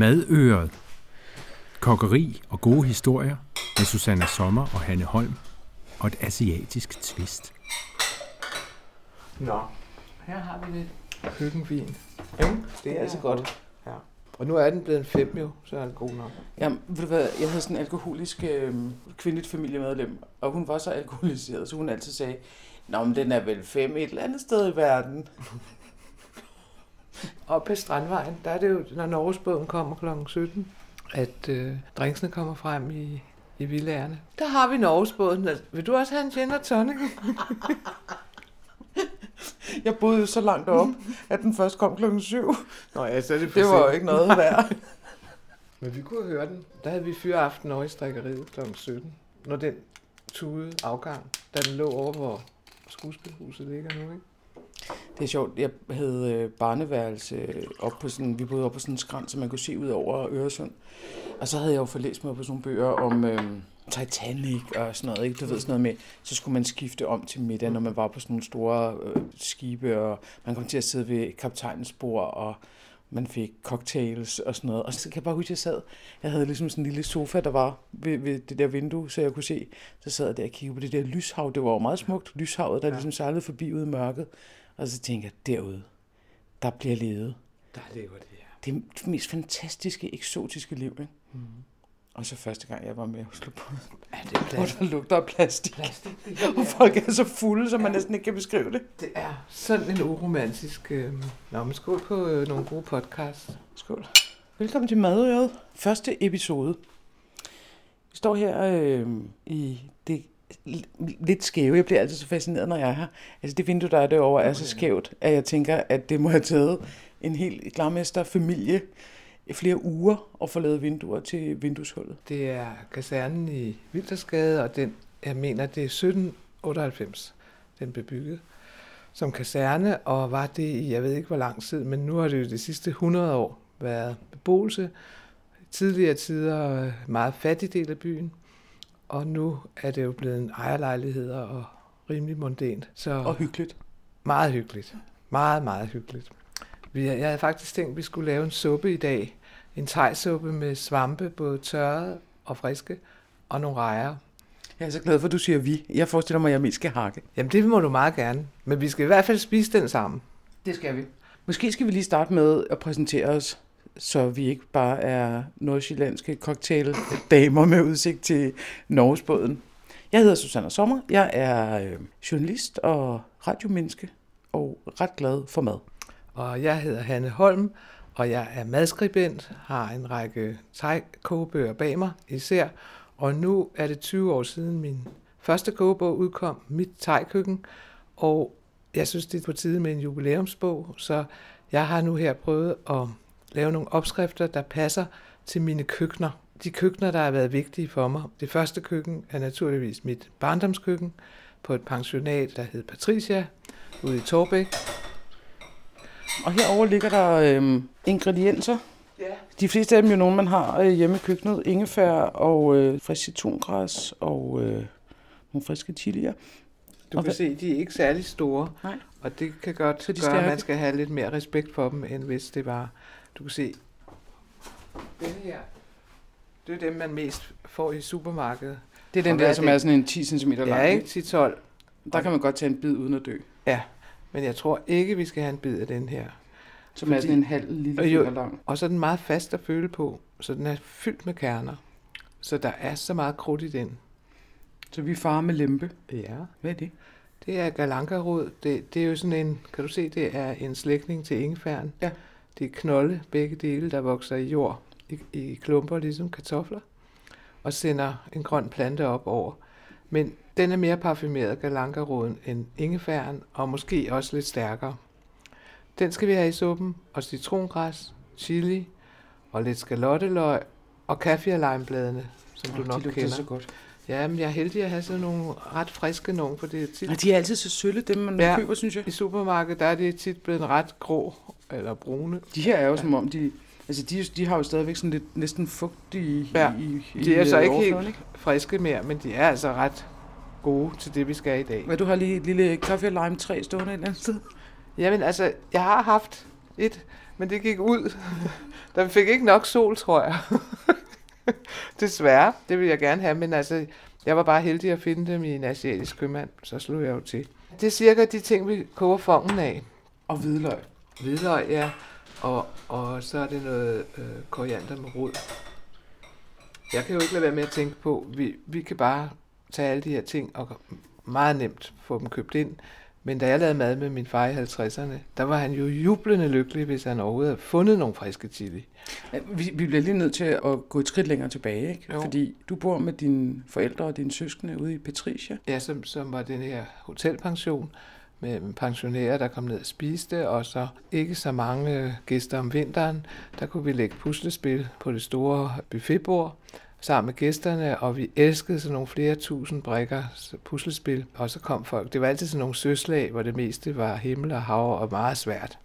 Madøret. Kokkeri og gode historier med Susanna Sommer og Hanne Holm. Og et asiatisk twist. Nå, her har vi lidt køkkenvin. Ikke? Det er altså godt. Ja. Og nu er den blevet en fem jo, så er den god nok. Jamen, ved du hvad, jeg havde sådan en alkoholisk øh, kvindeligt familiemedlem, og hun var så alkoholiseret, så hun altid sagde, Nå, men den er vel fem et eller andet sted i verden. Og på Strandvejen, der er det jo, når Norgesbåden kommer kl. 17, at øh, drinksene kommer frem i, i villagerne. Der har vi Norgesbåden. Vil du også have en gin og tonic? Jeg boede jo så langt op, at den først kom klokken 7. Nå ja, så er det Det var jo ikke noget værd. Men vi kunne høre den. Der havde vi fyreaften over i strikkeriet kl. 17. Når den tude afgang, da den lå over, hvor skuespilhuset ligger nu, ikke? Det er sjovt, jeg havde øh, barneværelse op på sådan, vi boede op på sådan en skrant, så man kunne se ud over Øresund. Og så havde jeg jo forlæst mig på sådan nogle bøger om øh, Titanic og sådan noget, ikke? Du ved sådan noget med, så skulle man skifte om til middag, når man var på sådan nogle store øh, skibe, og man kom til at sidde ved kaptajnens bord, og man fik cocktails og sådan noget. Og så kan jeg bare huske, at jeg sad, jeg havde ligesom sådan en lille sofa, der var ved, ved det der vindue, så jeg kunne se, så sad jeg der og kiggede på det der lyshav. Det var jo meget smukt, lyshavet, der ja. ligesom sejlede forbi ude i mørket. Og så tænkte jeg, derude, der bliver levet. Der lever det, ja. Det er det mest fantastiske, eksotiske liv, ikke? Mm. Og så første gang, jeg var med Oslo på, Er det hvor plastik? der lugter af plastik. Plastik, det Og folk er så fulde, så man næsten ikke kan beskrive det. Det er sådan en uromantisk... Øh... Nå, men skål på øh, nogle gode podcasts. Skål. Velkommen til Madøret. Første episode. Vi står her øh, i det lidt skæve. Jeg bliver altid så fascineret, når jeg er her. Altså det vindue, der er derovre, er så skævt, at jeg tænker, at det må have taget en helt glarmester familie i flere uger at få lavet vinduer til vindueshullet. Det er kasernen i Vildersgade, og den, jeg mener, det er 1798, den blev bygget som kaserne, og var det i, jeg ved ikke hvor lang tid, men nu har det jo de sidste 100 år været beboelse. Tidligere tider meget fattig del af byen, og nu er det jo blevet en ejerlejligheder og rimelig mondænt. Så Og hyggeligt. meget hyggeligt. Meget, meget hyggeligt. Vi, jeg havde faktisk tænkt, at vi skulle lave en suppe i dag. En tegsuppe med svampe, både tørrede og friske, og nogle rejer. Jeg er så glad for, at du siger vi. Jeg forestiller mig, at jeg mest skal hakke. Jamen, det må du meget gerne. Men vi skal i hvert fald spise den sammen. Det skal vi. Måske skal vi lige starte med at præsentere os, så vi ikke bare er nordsjællandske cocktaildamer med udsigt til Norgesbåden. Jeg hedder Susanne Sommer. Jeg er øh, journalist og radiomenneske og ret glad for mad. Og jeg hedder Hanne Holm, og jeg er madskribent, har en række thai-kogebøger bag mig især. Og nu er det 20 år siden min første kogebog udkom, Mit Tegkøkken, Og jeg synes, det er på tide med en jubilæumsbog, så jeg har nu her prøvet at lave nogle opskrifter, der passer til mine køkkener. De køkkener, der har været vigtige for mig. Det første køkken er naturligvis mit barndomskøkken på et pensionat, der hed Patricia, ude i Torbæk. Og herover ligger der øh, ingredienser. Ja. De fleste af dem er jo nogle, man har øh, hjemme i køkkenet. Ingefær og øh, frisk citrongræs og øh, nogle friske chilier. Du Og kan se, de er ikke særlig store, Nej. og det kan godt Så de gøre, at man skal have lidt mere respekt for dem, end hvis det var... Du kan se, den her, det er dem, man mest får i supermarkedet. Det er den Og der, er som det? er sådan en 10 cm lang. Er ikke 10-12, Der kan man godt tage en bid uden at dø. men jeg tror ikke, vi skal have en bid af den her. Som er Fordi- sådan en halv lille jo- finger lang. Og så er den meget fast at føle på, så den er fyldt med kerner. Så der er så meget krudt i den. Så vi farer med lempe. Ja. Hvad er det? Det er galankarod. Det, det er jo sådan en, kan du se, det er en slægtning til ingefæren. Ja. Det er knolde, begge dele, der vokser i jord, i, i klumper, ligesom kartofler, og sender en grøn plante op over. Men den er mere parfumeret, galankaroden, end ingefæren, og måske også lidt stærkere. Den skal vi have i suppen, og citrongræs, chili, og lidt skalotteløg, og kaffe og limebladene, som du Åh, nok de kender. så godt. Ja, men jeg er heldig at have sådan nogle ret friske nogen, for det er tit Og de er altid så sølle, dem man ja. køber, synes jeg. i supermarkedet, der er det tit blevet ret grå eller brune. De her er jo som om, de, altså de, de har jo stadigvæk sådan lidt næsten fugt i, Ja. i, i De er så øh, ikke helt ikke? friske mere, men de er altså ret gode til det, vi skal i dag. Hvad, du har lige et lille kaffe lime træ stående et eller andet sted? Jamen altså, jeg har haft et, men det gik ud. Der fik ikke nok sol, tror jeg. Desværre, det vil jeg gerne have, men altså, jeg var bare heldig at finde dem i en asiatisk købmand, så slog jeg jo til. Det er cirka de ting, vi koger fongen af. Og hvidløg. Hvidløg, ja. Og, og så er det noget øh, koriander med rod. Jeg kan jo ikke lade være med at tænke på, vi, vi kan bare tage alle de her ting og meget nemt få dem købt ind. Men da jeg lavede mad med min far i 50'erne, der var han jo jublende lykkelig, hvis han overhovedet havde fundet nogle friske chili. Vi, vi bliver lige nødt til at gå et skridt længere tilbage, ikke? Jo. Fordi du bor med dine forældre og dine søskende ude i Patricia. Ja, som, som var den her hotelpension med pensionærer, der kom ned og spiste, og så ikke så mange øh, gæster om vinteren. Der kunne vi lægge puslespil på det store buffetbord sammen med gæsterne, og vi elskede sådan nogle flere tusind brikker puslespil. Og så kom folk. Det var altid sådan nogle søslag, hvor det meste var himmel og hav og meget svært.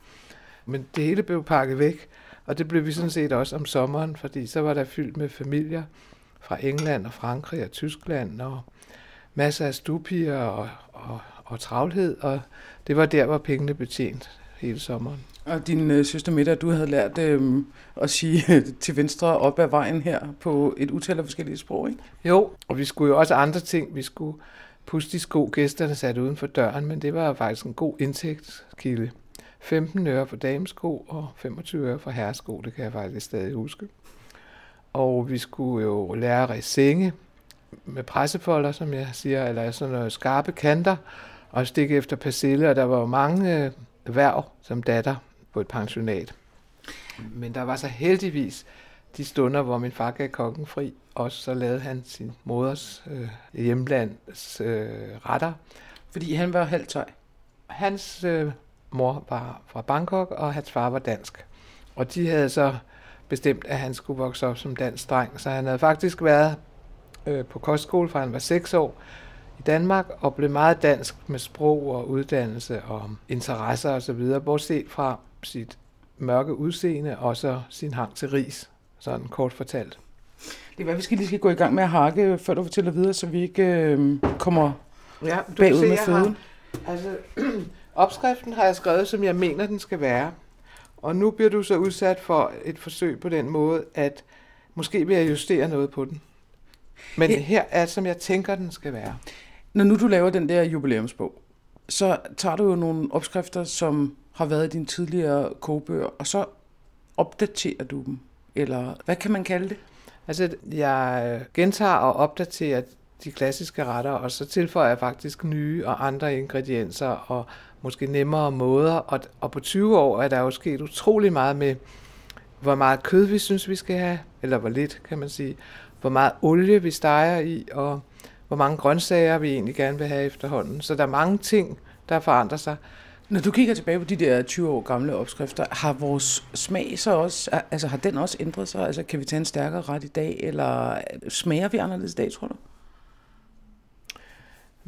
Men det hele blev pakket væk, og det blev vi sådan set også om sommeren, fordi så var der fyldt med familier fra England og Frankrig og Tyskland, og masser af stupier og, og, og travlhed, og det var der, hvor pengene blev tjent hele sommeren. Og din øh, søster Mette, du havde lært øh, at sige til venstre op ad vejen her på et utal af forskellige sprog, ikke? Jo, og vi skulle jo også andre ting. Vi skulle puste de sko, gæsterne satte uden for døren, men det var faktisk en god indtægtskilde. 15 øre for damesko og 25 øre for herresko, det kan jeg faktisk stadig huske. Og vi skulle jo lære at senge med pressefolder, som jeg siger, eller sådan nogle skarpe kanter, og stikke efter persille, og der var jo mange øh, værv som datter på et pensionat. Men der var så heldigvis de stunder, hvor min far gav kokken fri, og så lavede han sin moders øh, hjemlands øh, retter. Fordi han var halvt thai. Hans øh, mor var fra Bangkok, og hans far var dansk. Og de havde så bestemt, at han skulle vokse op som dansk dreng, så han havde faktisk været øh, på kostskole, fra han var 6 år i Danmark, og blev meget dansk med sprog og uddannelse og interesser osv., bortset fra sit mørke udseende og så sin hang til ris, sådan kort fortalt. Det er hvad, vi skal lige skal gå i gang med at hakke, før du fortæller videre, så vi ikke øh, kommer Ja, du bagud se, med har- føden. Altså, opskriften har jeg skrevet, som jeg mener, den skal være. Og nu bliver du så udsat for et forsøg på den måde, at måske vil jeg justere noget på den. Men He- her er, som jeg tænker, den skal være. Når nu du laver den der jubilæumsbog, så tager du jo nogle opskrifter, som har været i dine tidligere kogebøger, og så opdaterer du dem. Eller hvad kan man kalde det? Altså, jeg gentager og opdaterer de klassiske retter, og så tilføjer jeg faktisk nye og andre ingredienser, og måske nemmere måder. Og, og på 20 år er der jo sket utrolig meget med, hvor meget kød vi synes, vi skal have, eller hvor lidt, kan man sige. Hvor meget olie vi steger i, og hvor mange grøntsager vi egentlig gerne vil have efterhånden. Så der er mange ting, der forandrer sig. Når du kigger tilbage på de der 20 år gamle opskrifter, har vores smag så også, altså har den også ændret sig? Altså kan vi tage en stærkere ret i dag, eller smager vi anderledes i dag, tror du?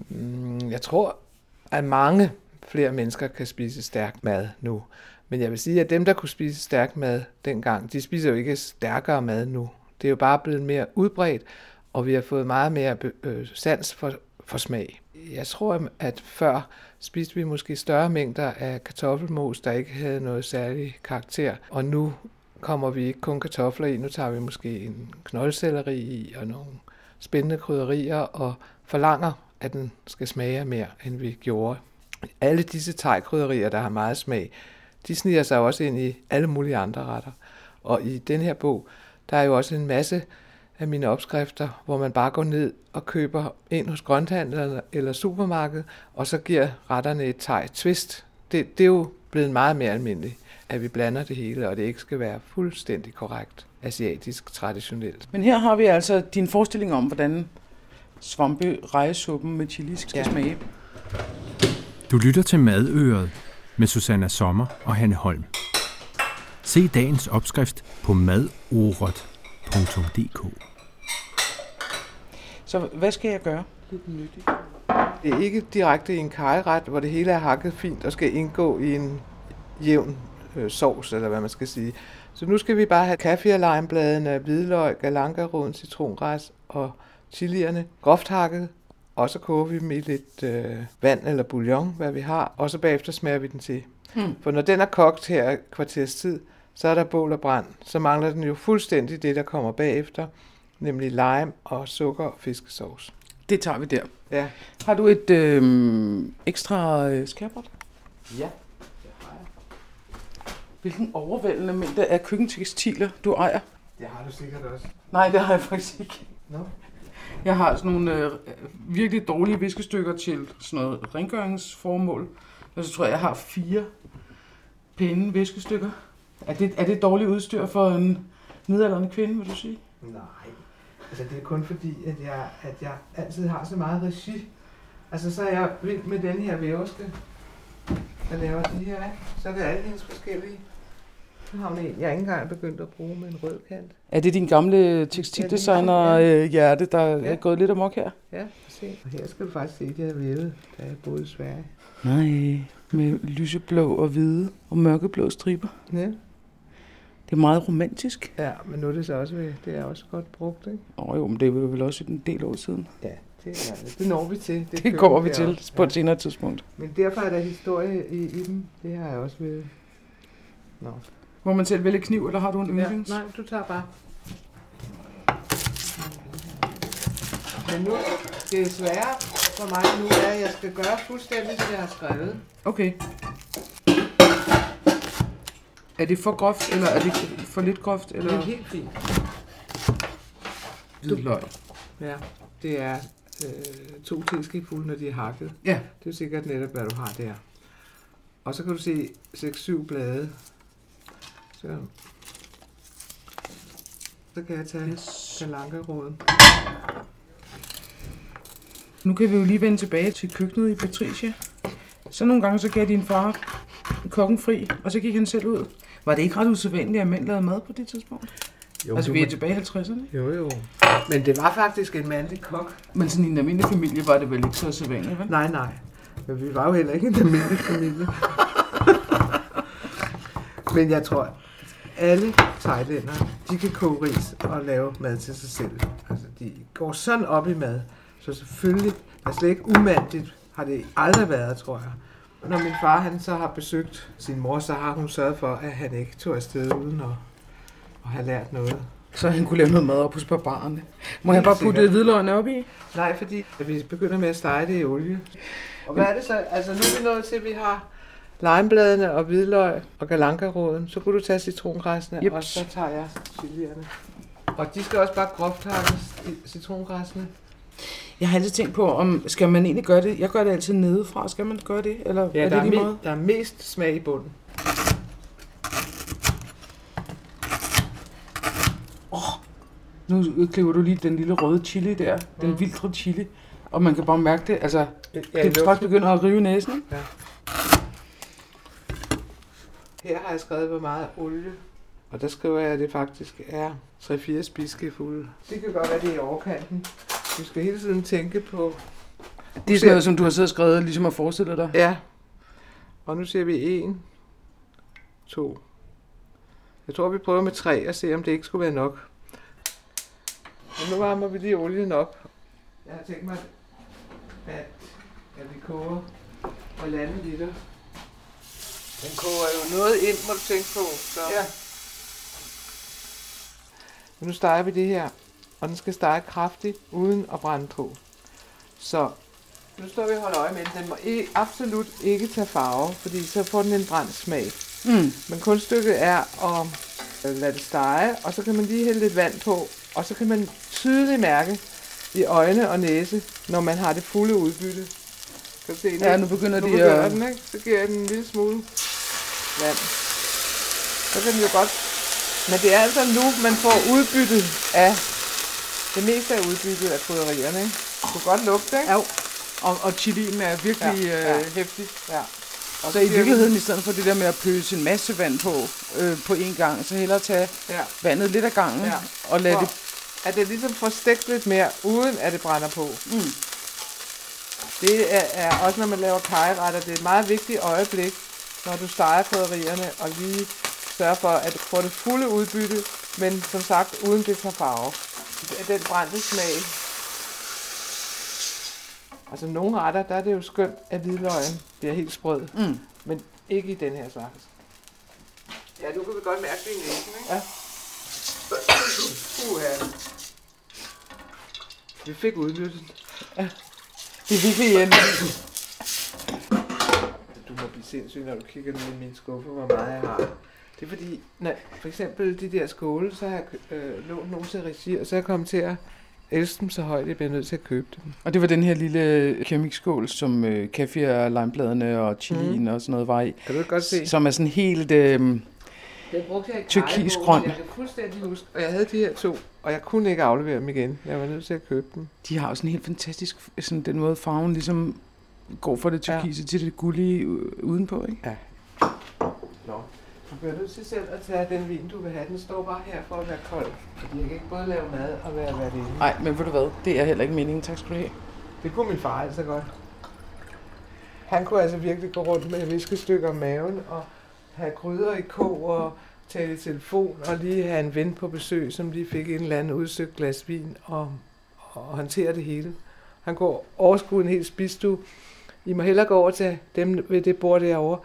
Mm, Jeg tror, at mange flere mennesker kan spise stærk mad nu. Men jeg vil sige, at dem, der kunne spise stærk mad dengang, de spiser jo ikke stærkere mad nu. Det er jo bare blevet mere udbredt, og vi har fået meget mere øh, sans for, for smag. Jeg tror, at før spiste vi måske større mængder af kartoffelmos, der ikke havde noget særlig karakter. Og nu kommer vi ikke kun kartofler i, nu tager vi måske en knoldselleri i og nogle spændende krydderier og forlanger, at den skal smage mere, end vi gjorde. Alle disse tegkrydderier, der har meget smag, de sniger sig også ind i alle mulige andre retter. Og i den her bog, der er jo også en masse af mine opskrifter, hvor man bare går ned og køber ind hos grønthandlerne eller supermarkedet, og så giver retterne et teg twist. Det, det er jo blevet meget mere almindeligt, at vi blander det hele, og det ikke skal være fuldstændig korrekt asiatisk traditionelt. Men her har vi altså din forestilling om, hvordan svampe rejesuppen med chili skal Ja. ja. smage. Du lytter til Madøret med Susanna Sommer og Hanne Holm. Se dagens opskrift på madoret.dk. Så hvad skal jeg gøre? Det er ikke direkte i en kajret, hvor det hele er hakket fint og skal indgå i en jævn øh, sovs, eller hvad man skal sige. Så nu skal vi bare have kaffearlimebladene, hvidløg, galangaroden, citrongræs og chilierne groft hakket. Og så koger vi dem i lidt øh, vand eller bouillon, hvad vi har, og så bagefter smager vi den til. Hmm. For når den er kogt her et kvarters tid, Så er der bål og brand. Så mangler den jo fuldstændig det, der kommer bagefter, nemlig lime og sukker og fiskesauce. Det tager vi der. Ja. Har du et øh, ekstra øh, skærbræt? Ja. Hvilken overvældende mængde af køkkentekstiler du ejer? Det har du sikkert også. Nej, det har jeg faktisk ikke. Nå. Jeg har sådan nogle øh, virkelig dårlige viskestykker til sådan noget rengøringsformål. Og så tror jeg, jeg har fire pæne viskestykker. Er det, er det dårligt udstyr for en midaldrende kvinde, vil du sige? Nej. Altså, det er kun fordi, at jeg, at jeg altid har så meget regi. Altså, så er jeg vild med den her væverske, der laver de her. ikke? Så er det alle hendes forskellige. Så har hun en, jeg ikke engang begyndt at bruge med en rød kant. Er det din gamle tekstildesigner øh, hjerte, der Ja. er gået lidt amok her? Ja, se. Og her skal du faktisk se, at jeg har vævet, da jeg boede i Sverige. Nej, med lyseblå og hvide og mørkeblå striber. Ja. Det er meget romantisk. Ja, men nu er det så også, ved- det er også godt brugt, ikke? Åh oh, jo, men det er vel også en del år siden. Ja, det, er, det når vi til. Det, det går vi til også. på et senere tidspunkt. Men derfor er der historie i, i dem. Det har jeg også ved. Nå. Må man selv vælge kniv, eller har du en Ja, yndlings? nej, du tager bare. Men nu, det svære for mig nu er, at jeg skal gøre fuldstændig, som jeg har skrevet. Okay. Er det for groft, eller er det for lidt groft, Det er eller helt fint. hvidløg? Ja, det er øh, to teskefulde, når de er hakket. Ja. Det er sikkert netop, hvad du har der. Og så kan du se 6-7 blade. Så, så kan jeg tage galankeråden. Nu kan vi jo lige vende tilbage til køkkenet i Patricia. Så nogle gange så gav din far kokken fri, og så gik han selv ud. Var det ikke ret usædvanligt, at mænd lavede mad på det tidspunkt? Jo, altså, vi er tilbage i 50'erne. Jo, jo. Men det var faktisk en mandlig kok. Men sådan i en almindelig familie var det vel ikke så sædvanligt, vel? Nej, nej. Men vi var jo heller ikke en almindelig familie. Men jeg tror, alle thailændere, de kan koge ris og lave mad til sig selv. Altså, de går sådan op i mad. Så selvfølgelig, er slet ikke umandigt, har det aldrig været, tror jeg. Når min far han så har besøgt sin mor, så har hun sørget for, at han ikke tog afsted uden at, at have lært noget. Så han kunne lave noget mad op hos barbarerne. Må jeg bare putte hvidløgene op i? Nej, fordi vi begynder med at stege det i olie. Og hvad er det så? Altså nu er vi nået til, at vi har limebladene og hvidløg og galankaråden. Så kunne du tage citrongræsene, Jeps. og så tager jeg chilierne. Og de skal også bare groft hakkes, citrongræsene. Jeg har altid tænkt på, om skal man egentlig gøre det? Jeg gør det altid nedefra. Skal man gøre det? Eller Ja, er der, det er me- der er mest smag i bunden. Nu klipper du lige den lille røde chili der. Den Mm. vildre chili. Og man kan bare mærke det. Altså, Ja, det er straks begynder at rive næsen. ikke? Her har jeg skrevet, hvor meget olie. Og der skriver jeg, at det faktisk er 3-4 spiseskefulde. Det kan godt være, det er i overkanten. Vi skal hele tiden tænke på Det er sådan noget, som du har siddet og skrevet, ligesom at forestille dig. Ja. Og nu ser vi 1, 2. Jeg tror, vi prøver med 3 og se, om det ikke skulle være nok. Og nu varmer vi lige olien op. Jeg har tænkt mig, at, at vi koger halvanden liter. Den koger jo noget ind, må du tænke på. Så. Ja. Men nu steger vi det her, og den skal stege kraftigt, uden at brænde på. Så nu står vi og holder øje med den. Den må ikke, absolut ikke tage farve, fordi så får den en brændt smag. Mm. Men kunststykket er at øh, lade det stege, og så kan man lige hælde lidt vand på, og så kan man tydeligt mærke i øjne og næse, når man har det fulde udbytte. Kan du se det? Ja, nu begynder nu de begynder at... den, ikke? Så giver jeg den en lille smule vand. Så kan den jo godt... Men det er altså nu, man får udbyttet af... Det meste af udbyttet af krydderierne? Du kan godt lugte, ikke? Ja, og, og chilien er virkelig Ja, ja, ja. Øh, hæftig. Ja. Og Så i virkeligheden, i stedet for det der med at pøse en masse vand på, øh, på én gang, så hellere tage Ja. vandet lidt ad gangen Ja. og lade For det... at det ligesom får stegt lidt mere, uden at det brænder på. Mm. Det er, er også, når man laver kajretter, det er et meget vigtigt øjeblik, når du steger krydderierne, og lige sørge for, at du får det fulde udbytte, men som sagt, uden det tager farve. Den brændte smag. Altså nogle retter, der er det jo skønt, at hvidløgen bliver helt sprød, Mm. men ikke i den her slags. Ja, du kan vi godt mærke det i næsen, ikke? Ja. Uha. Vi fik udnyttet. Det er virkelig igen. Du må blive sindssyg, når du kigger ned i min skuffe, hvor meget jeg har. Det er fordi, når, for eksempel de der skåle, så har jeg øh, lånt nogle til regi, og så er jeg kommet til at elske dem så højt, at jeg bliver nødt til at købe dem. Og det var den her lille keramikskål, som øh, kaffe og limebladene og chilien mm. og sådan noget var i. Kan du godt se? Som er sådan helt... Øh, Den brugte jeg i Tyrkisk kajebogen, grøn. Jeg kan fuldstændig huske, og jeg havde de her to, og jeg kunne ikke aflevere dem igen. Jeg var nødt til at købe dem. de har jo sådan helt fantastisk... Sådan den måde farven ligesom går fra det Ja. tyrkise ja. til det gullige øh, udenpå, ikke? Nå. Du bliver nødt til selv at tage den vin, du vil have. Den står bare her for at være kold. Fordi jeg kan ikke både lave mad og være værtinde. Nej, men ved du hvad? Det er heller ikke meningen. Tak skal du have. Det kunne min far altså godt. Han kunne altså virkelig gå rundt med viskestykker om maven og have gryder i kog og tale i telefon og lige have en ven på besøg, som lige fik en eller anden udsøgt glas vin og, og håndtere det hele. Han går overskue en hel spisstue. I må hellere gå over til dem ved det bord derovre.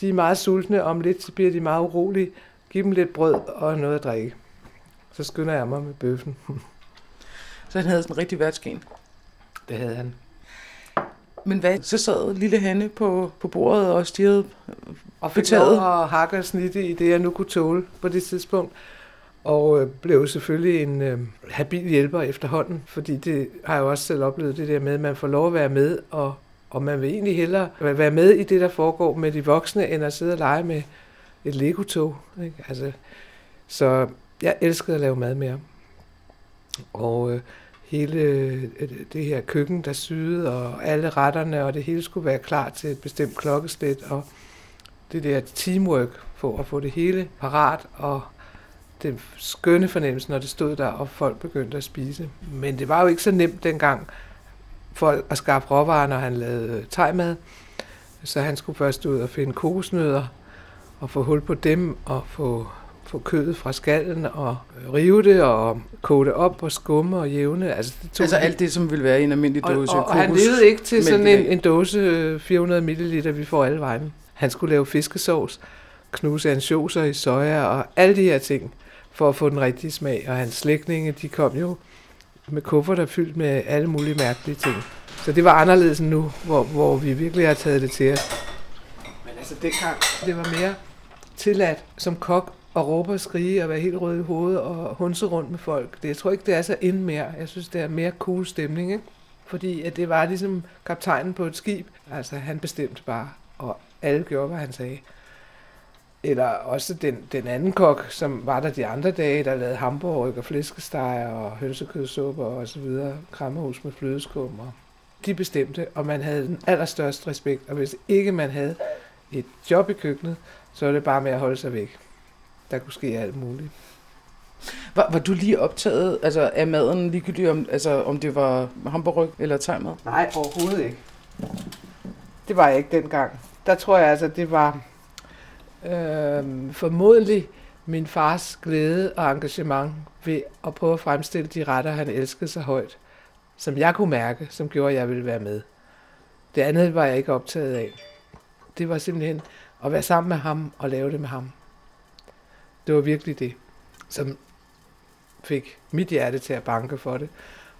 De er meget sultne, om lidt så bliver de meget urolige. Giv dem lidt brød og noget at drikke. Så skynder jeg mig med bøffen. Så han havde sådan en rigtig værtsgen. Det havde han. Men hvad? Så sad lille Hanne på, på bordet og stirrede. Og fik Betaget. at hakke og snitte i det, jeg nu kunne tåle på det tidspunkt. Og øh, blev selvfølgelig en øh, habil hjælper efterhånden, fordi det har jeg jo også selv oplevet, det der med, at man får lov at være med, og, og man vil egentlig hellere være med i det, der foregår med de voksne, end at sidde og lege med et Lego-tog. Ikke? Altså, så jeg elskede at lave mad med ham. Og øh, hele øh, det her køkken, der syede, og alle retterne, og det hele skulle være klar til et bestemt klokkeslæt, og det der teamwork for at få det hele parat, og den skønne fornemmelse, når det stod der, og folk begyndte at spise. Men det var jo ikke så nemt dengang for at skaffe råvarer, når han lavede tegmad. Så han skulle først ud og finde kokosnødder, og få hul på dem, og få, få kødet fra skallen, og rive det, og koge det op, og skumme og jævne. Altså, det tog Altså alt det, som ville være i en almindelig og, dåse og, og han kokos. levede ikke til sådan en, en dåse øh, 400 ml, vi får alle vejen. Han skulle lave fiskesovs, knuse ansjoser i soja og alle de her ting, for at få den rigtige smag. Og hans slægtninge, de kom jo med kufferter fyldt med alle mulige mærkelige ting. Så det var anderledes end nu, hvor, hvor vi virkelig har taget det til os. Men altså dengang, det var mere tilladt som kok at råbe og skrige og være helt rød i hovedet og hunse rundt med folk. Det, jeg tror ikke, det er så ind mere. Jeg synes, det er mere cool stemning, ikke? Fordi at det var ligesom kaptajnen på et skib. Altså, han bestemte bare, og alle gjorde, hvad han sagde. Eller også den, den anden kok, som var der de andre dage, der lavede hamburg og flæskesteg og hønsekødssuppe og så videre. Krammerhus med flødeskum. Og de bestemte, og man havde den allerstørste respekt. Og hvis ikke man havde et job i køkkenet, så var det bare med at holde sig væk. Der kunne ske alt muligt. Var, var du lige optaget altså, af maden, ligegyldigt om, altså, om det var hamburg eller tegmad? Nej, overhovedet ikke. Det var jeg ikke dengang. Der tror jeg altså, det var øh, formodentlig min fars glæde og engagement ved at prøve at fremstille de retter, han elskede så højt, som jeg kunne mærke, som gjorde, at jeg ville være med. Det andet var jeg ikke optaget af. Det var simpelthen at være sammen med ham og lave det med ham. Det var virkelig det, som fik mit hjerte til at banke for det.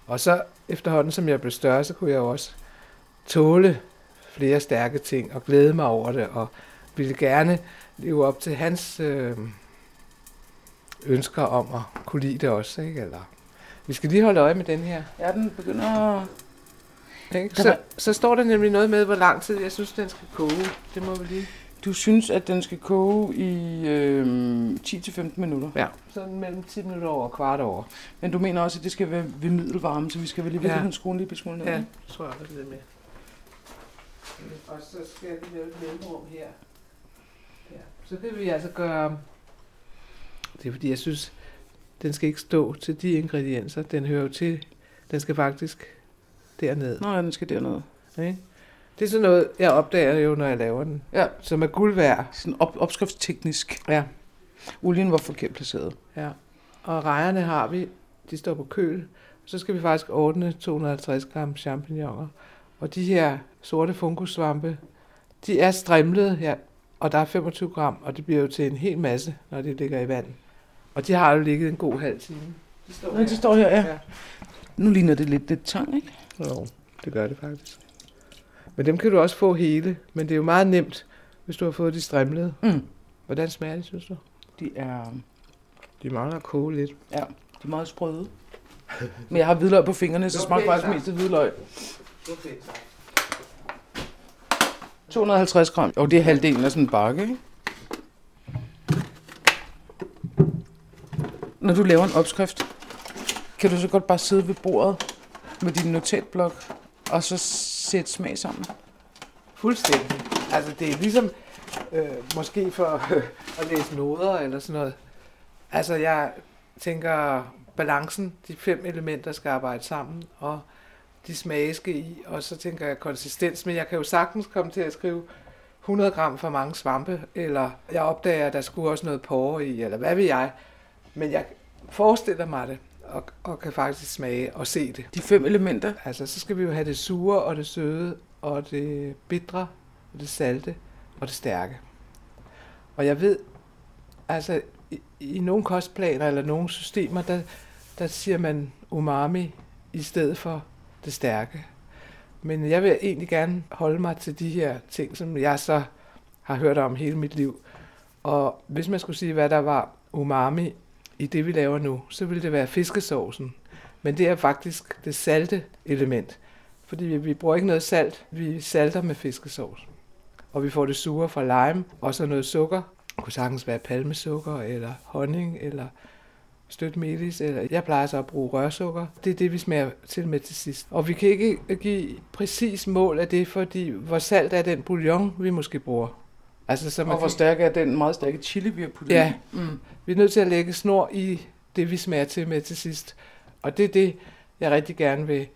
Og så efterhånden, som jeg blev større, så kunne jeg jo også tåle flere stærke ting og glæde mig over det, og ville gerne leve op til hans øh, ønsker om at kunne lide det også. Ikke? Eller, vi skal lige holde øje med den her. Ja, den begynder. Ikke? Så, så står der nemlig noget med, hvor lang tid jeg synes, den skal koge. Det må vi lige... Du synes, at den skal koge i øh, 10-15 minutter. Ja, sådan mellem 10 minutter over og kvart over. Men du mener også, at det skal være ved middelvarme, så vi skal vel lige Ja. ja. skrue en lille smule ned? Ja, det tror jeg også lidt med. Og så skal vi lave et mellemrum her. Så kan vi altså gøre... Det er fordi, jeg synes, den skal ikke stå til de ingredienser. Den hører jo til... Den skal faktisk derned. Nå, ja, den skal dernede. Ikke? Det er sådan noget, jeg opdager jo, når jeg laver den. Ja. Som er guld værd. Sådan op, opskriftsteknisk. Ja. Olien var forkert placeret. ja. Og rejerne har vi. De står på køl. Så skal vi faktisk ordne 250 gram champignoner. Og de her sorte fungussvampe, de er strimlede. Jeg og der er 25 gram, og det bliver jo til en hel masse, når det ligger i vand. Og de har jo ligget en god halv time. Det står, det står her, ja. Ja. Nu ligner det lidt, lidt tang, ikke? Jo, det gør det faktisk. Men dem kan du også få hele, men det er jo meget nemt, hvis du har fået de strimlede. Mm. Hvordan smager de, synes du? De er, De mangler at koge lidt. ja, de er meget sprøde. Men jeg har hvidløg på fingrene, så smager faktisk mest af hvidløg. Okay, tak. 250 gram. Og det er halvdelen af sådan en bakke, ikke? Når du laver en opskrift, kan du så godt bare sidde ved bordet med din notatblok, og så sætte smag sammen. Fuldstændig. Altså, det er ligesom, øh, måske for øh, at læse noder eller sådan noget. Altså, jeg tænker, balancen, de fem elementer skal arbejde sammen, og de smage skal i, og så tænker jeg konsistens, men jeg kan jo sagtens komme til at skrive 100 gram for mange svampe, eller jeg opdager, at der skulle også noget porre i, eller hvad ved jeg. Men jeg forestiller mig det, og, og kan faktisk smage og se det. De fem elementer. Altså, så skal vi jo have det sure og det søde, og det bitre, og det salte, og det stærke. Og jeg ved, altså, i, i nogle kostplaner eller nogle systemer, der, der siger man umami i stedet for det stærke. Men jeg vil egentlig gerne holde mig til de her ting, som jeg så har hørt om hele mit liv. Og hvis man skulle sige, hvad der var umami i det, vi laver nu, så ville det være fiskesaucen. Men det er faktisk det salte element. Fordi vi, vi bruger ikke noget salt, vi salter med fiskesauce. Og vi får det sure fra lime, og så noget sukker. Det kunne sagtens være palmesukker, eller honning, eller stødt melis, eller jeg plejer så at bruge rørsukker. Det er det, vi smager til med til sidst. Og vi kan ikke give præcis mål af det, fordi hvor salt er den bouillon, vi måske bruger. Altså, så man Og hvor kan- stærk er den meget stærke chili, vi har puttet Ja. i? Mm. vi er nødt til at lægge snor i det, vi smager til med til sidst. Og det er det, jeg rigtig gerne vil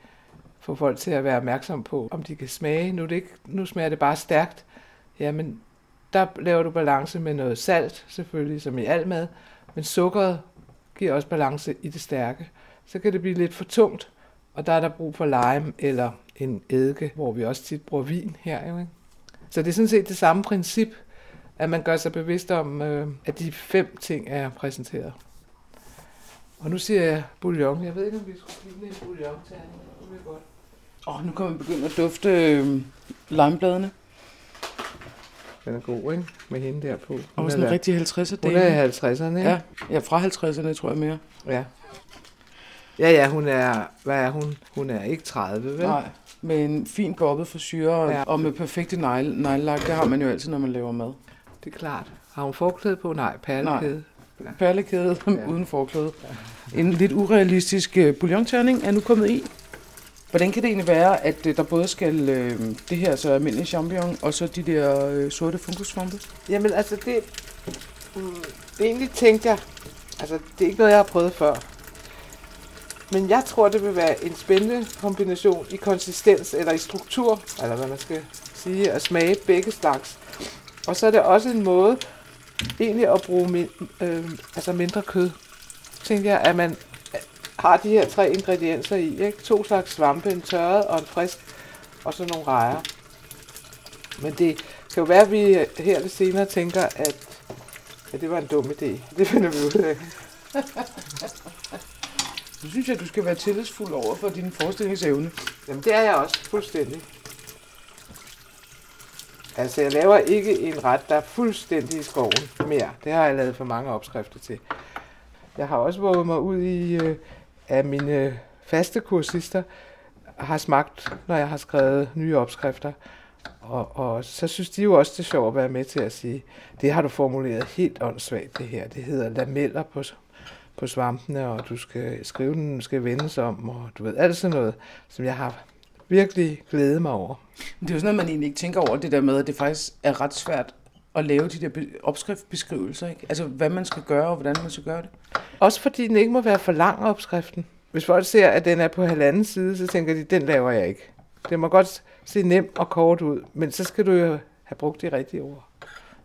få folk til at være opmærksom på, om de kan smage. Nu, det ikke, nu smager det bare stærkt. Jamen, der laver du balance med noget salt, selvfølgelig, som i al mad. Men sukkeret giver også balance i det stærke. Så kan det blive lidt for tungt, og der er der brug for lime eller en eddike, hvor vi også tit bruger vin her. Jo, ikke? Så det er sådan set det samme princip, at man gør sig bevidst om, øh, at de fem ting er præsenteret. Og nu siger jeg bouillon. Jeg ved ikke, om vi skulle give en bouillon til. Det vil godt. Åh, oh, nu kan man begynde at dufte øh, limebladene. Den er god, ikke? Med hende der på. Og Hun, sådan en rigtig 50'er hun dame. er i 50'erne, ikke? Ja, ja, fra 50'erne tror jeg mere. ja. Ja, ja, hun er, hvad er hun? Hun er ikke 30, vel? Nej, med en fin bobbet frisyr og, Ja. ja. og med perfekte negle, neglelak. Det har man jo altid, når man laver mad. Det er klart. Har hun forklæde på? Nej, perlekæde. Perlekæde Ja. ja. uden forklæde. En lidt urealistisk øh, bouillonterning er nu kommet i. Hvordan kan det egentlig være, at øh, der både skal øh, det her så almindelige champignon, og så de der øh, sorte fungussvampe? Jamen, altså det... Mm, egentlig tænkte jeg... Altså, det er ikke noget, jeg har prøvet før. Men jeg tror, det vil være en spændende kombination i konsistens eller i struktur, eller hvad man skal sige, at smage begge slags. Og så er det også en måde egentlig at bruge min, øh, altså mindre kød. Tænker jeg, at man har de her tre ingredienser i. Ikke? To slags svampe, en tørret og en frisk, og så nogle rejer. Men det kan jo være, at vi her lidt senere tænker, at ja, det var en dum idé. Det finder vi ud af. Nu synes jeg, at du skal være tillidsfuld over for din forestillingsevne. Jamen, det er jeg også fuldstændig. Altså, jeg laver ikke en ret, der er fuldstændig i skoven mere. Det har jeg lavet for mange opskrifter til. Jeg har også våget mig ud i, øh, af mine faste kursister har smagt, når jeg har skrevet nye opskrifter. Og, og så synes de jo også, det er sjovt at være med til at sige, det har du formuleret helt åndssvagt, det her. Det hedder lameller på, på svampene, og du skal skrive den, skal vendes om, og du ved, alt sådan noget, som jeg har virkelig glædet mig over. Men det er jo sådan noget, man egentlig ikke tænker over, det der med, at det faktisk er ret svært at lave de der be- opskriftbeskrivelser. Ikke? Altså, hvad man skal gøre, og hvordan man skal gøre det. Også fordi den ikke må være for lang, opskriften. Hvis folk ser, at den er på halvanden side, så tænker de, den laver jeg ikke. Det må godt se nemt og kort ud, men så skal du jo have brugt de rigtige ord.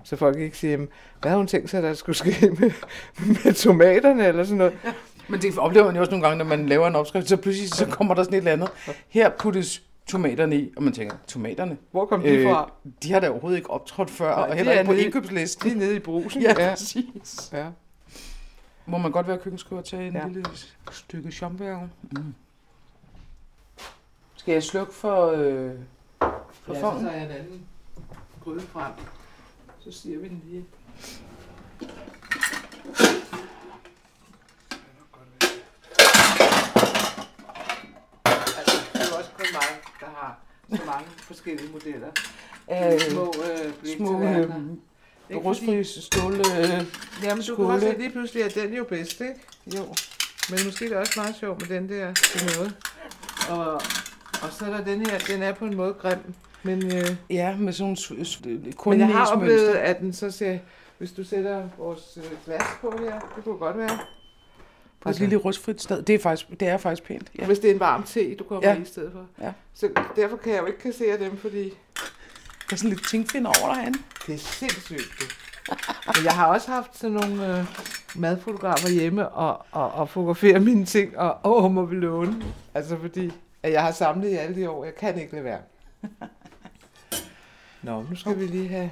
Så folk ikke siger, "Jamen, hvad har hun tænkt sig, der skulle ske med, med tomaterne eller sådan noget. Men det oplever man jo også nogle gange, når man laver en opskrift, så pludselig så kommer der sådan et eller andet. Her puttes tomaterne i, og man tænker, tomaterne? Hvor kom de Øh, fra? De har da overhovedet ikke optrådt før, Nej, og de heller er ikke på nede indkøbslisten. De er nede i brusen. Ja, præcis. ja. Må man godt være køkkenskriver til en Ja. ja. lille stykke champignon? Mm. Skal jeg slukke for, øh, for Ja, så formen? tager jeg en anden gryde frem. Så siger vi den lige. Altså, det er jo også kun mig, der har så mange forskellige modeller. Øh, Små øh, små øh, rustfri stål. Øh, Jamen, du kan også se lige pludselig, at den er jo bedst, ikke? jo. Men måske er det også meget sjovt med den der til noget. Og, og så er der den her, den er på en måde grim. Men, øh, Ja, med sådan nogle s- s- men jeg har oplevet, at den så ser, hvis du sætter vores øh, glas på her, det kunne godt være. På et lille rustfrit sted. Det er faktisk, det er faktisk pænt. Ja. Hvis det er en varm te, du kommer Ja. i stedet for. Ja. Så derfor kan jeg jo ikke kassere dem, fordi Der er sådan lidt tingfind over derhen. det er sindssygt. Det. Men jeg har også haft sådan nogle øh, madfotografer hjemme og, og, og fotografere mine ting, og åh, må vi låne. Altså fordi, at jeg har samlet i alle de år. Jeg kan ikke lade være. Nå, nu skal vi lige have...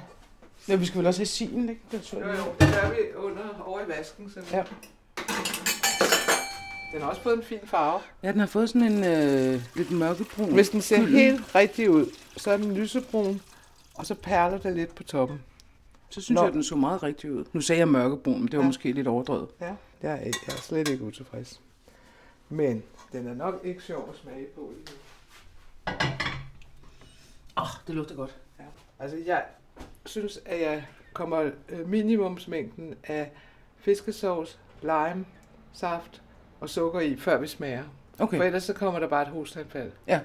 Ja, vi skal vel også have sin, ikke? Det tror Jo, jeg. jo, det gør vi under, over i vasken. Så Ja. Den har også fået en fin farve. Ja, den har fået sådan en øh, lidt mørkebrun. Hvis den ser gylden. helt rigtig ud, så er den lysebrun, og så perler der lidt på toppen. Så synes Nå. jeg, at den så meget rigtig ud. Nu sagde jeg mørkebrun, men det var Ja. måske lidt overdrevet. Ja. Jeg er, jeg er slet ikke utilfreds. Men den er nok ikke sjov at smage på. Åh, oh, det lugter godt. Altså, jeg synes, at jeg kommer øh, minimumsmængden af fiskesauce, lime, saft og sukker i, før vi smager. Okay. For ellers så kommer der bare et hostanfald. Ja.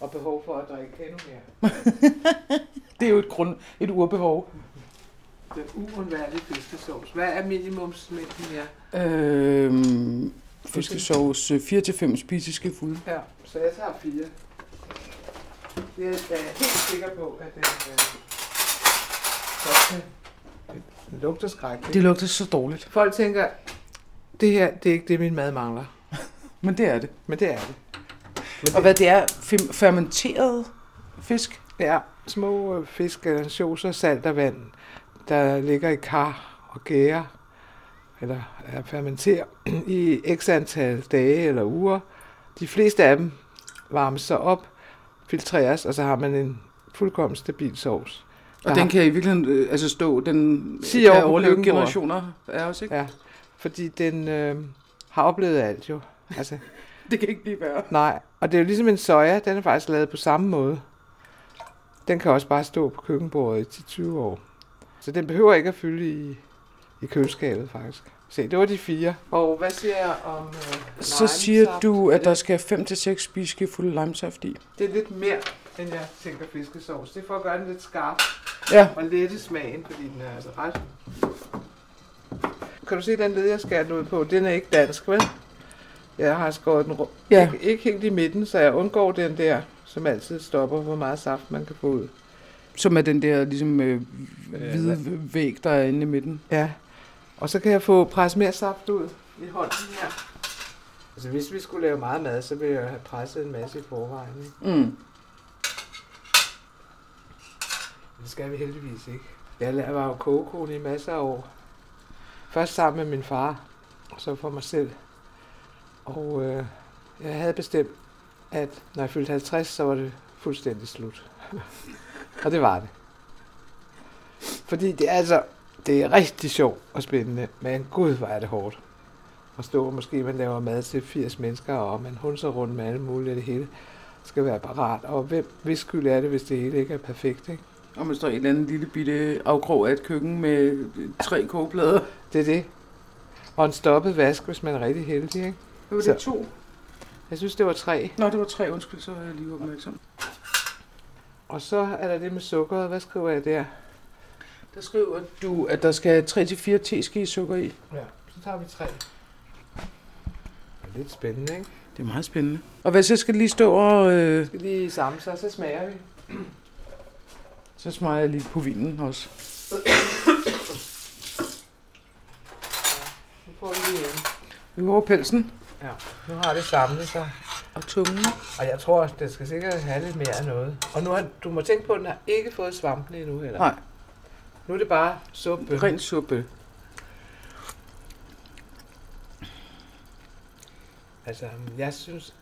Og behov for at drikke endnu mere. Det er jo et, grund, et urbehov. Den uundværlige fiskesauce. Hvad er minimumsmængden her? Øhm, fiskesauce 4-5 spiseskefulde. Ja, så jeg tager fire. Det er jeg helt sikker på, at den, øh, godt kan- den lugter skrækkeligt. Det lugter så dårligt. Folk tænker, det her, det er ikke det, min mad mangler. Men det er det. Men det er det. Men Og hvad det er, fermenteret fisk? Ja, små øh, fisk, ansjoser, salt og vand, der ligger i kar og gære, eller er fermenterer i x antal dage eller uger. De fleste af dem varmes så op, filtreres, og så har man en fuldkommen stabil sovs. Og den kan i virkeligheden øh, altså stå, den 10 år kan overleve generationer af os, ikke? Ja, fordi den øh, har oplevet alt jo. Altså, Det kan ikke blive værre. nej, og det er jo ligesom en soja, den er faktisk lavet på samme måde. Den kan også bare stå på køkkenbordet i 10-20 år. Så den behøver ikke at fylde i, i køleskabet faktisk. Se, det var de fire. Og hvad siger jeg om øh, Så siger du, at der skal 5-6 spiseskefulde limesaft i. Det, det er lidt mere, end jeg tænker fiskesovs. Det er for at gøre den lidt skarp Ja. og lette smagen, fordi den er altså ret... Kan du se den led, jeg skærer den ud på? Den er ikke dansk, vel? Jeg har skåret den Ja. ikke, ikke helt i midten, så jeg undgår den der, som altid stopper, hvor meget saft man kan få ud. Som er den der ligesom øh, Øh, hvide væg, der er inde i midten. Ja, og så kan jeg få presset mere saft ud i hånden her. Altså hvis vi skulle lave meget mad, så ville jeg have presset en masse i forvejen. Ikke? Mm. Det skal vi heldigvis ikke. Jeg var jo kogekone i masser af år. Først sammen med min far, og så for mig selv. Og øh, jeg havde bestemt, at når jeg fyldte 50, så var det fuldstændig slut. og det var det. Fordi det er altså, det er rigtig sjovt og spændende, men gud, hvor er det hårdt. At stå, og måske man laver mad til 80 mennesker, og man hunser rundt med alle mulige, det hele skal være parat. Og hvem, hvis skyld er det, hvis det hele ikke er perfekt, ikke? Og man står i et eller andet lille bitte afkrog af et køkken med tre kogeplader. Det er det. Og en stoppet vask, hvis man er rigtig heldig, ikke? Hvad var Så- det to? Jeg synes, det var tre. Nå, det var tre, undskyld, så er jeg lige opmærksom. Og så er der det med sukkeret. Hvad skriver jeg der? Der skriver du, at der skal 3-4 teske sukker i. Ja, så tager vi tre. Det er lidt spændende, ikke? Det er meget spændende. Og hvad så skal det lige stå og... Øh, Skal lige samle sig, så smager vi. Så smager jeg lige på vinen også. Nu får vi lige. Vi over pelsen. Ja, nu har det samlet sig. og tungen. Og jeg tror også, det skal sikkert have lidt mere af noget. Og nu har, du må tænke på, at den har ikke fået svampene endnu heller. Nej. Nu er det bare suppe. Ren suppe. Altså, jeg synes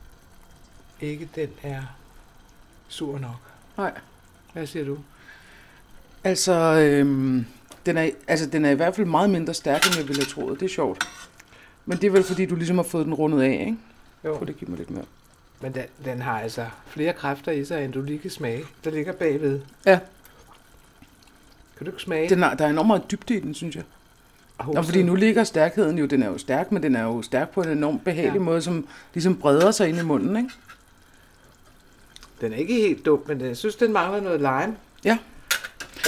ikke, den er sur nok. Nej. Hvad siger du? Altså, øhm, den, er, altså, den er i hvert fald meget mindre stærk, end jeg ville have troet. Det er sjovt. Men det er vel, fordi du ligesom har fået den rundet af, ikke? Jo. Kunne det give mig lidt mere? Men den, den har altså flere kræfter i sig, end du lige kan smage. Der ligger bagved. Ja. Kan du ikke smage? Den er, der er enormt meget dybde i den, synes jeg. Nå, fordi nu ligger stærkheden jo, den er jo stærk, men den er jo stærk på en enormt behagelig ja. måde, som ligesom breder sig ind i munden, ikke? Den er ikke helt dum, men jeg synes, den mangler noget lime. Ja.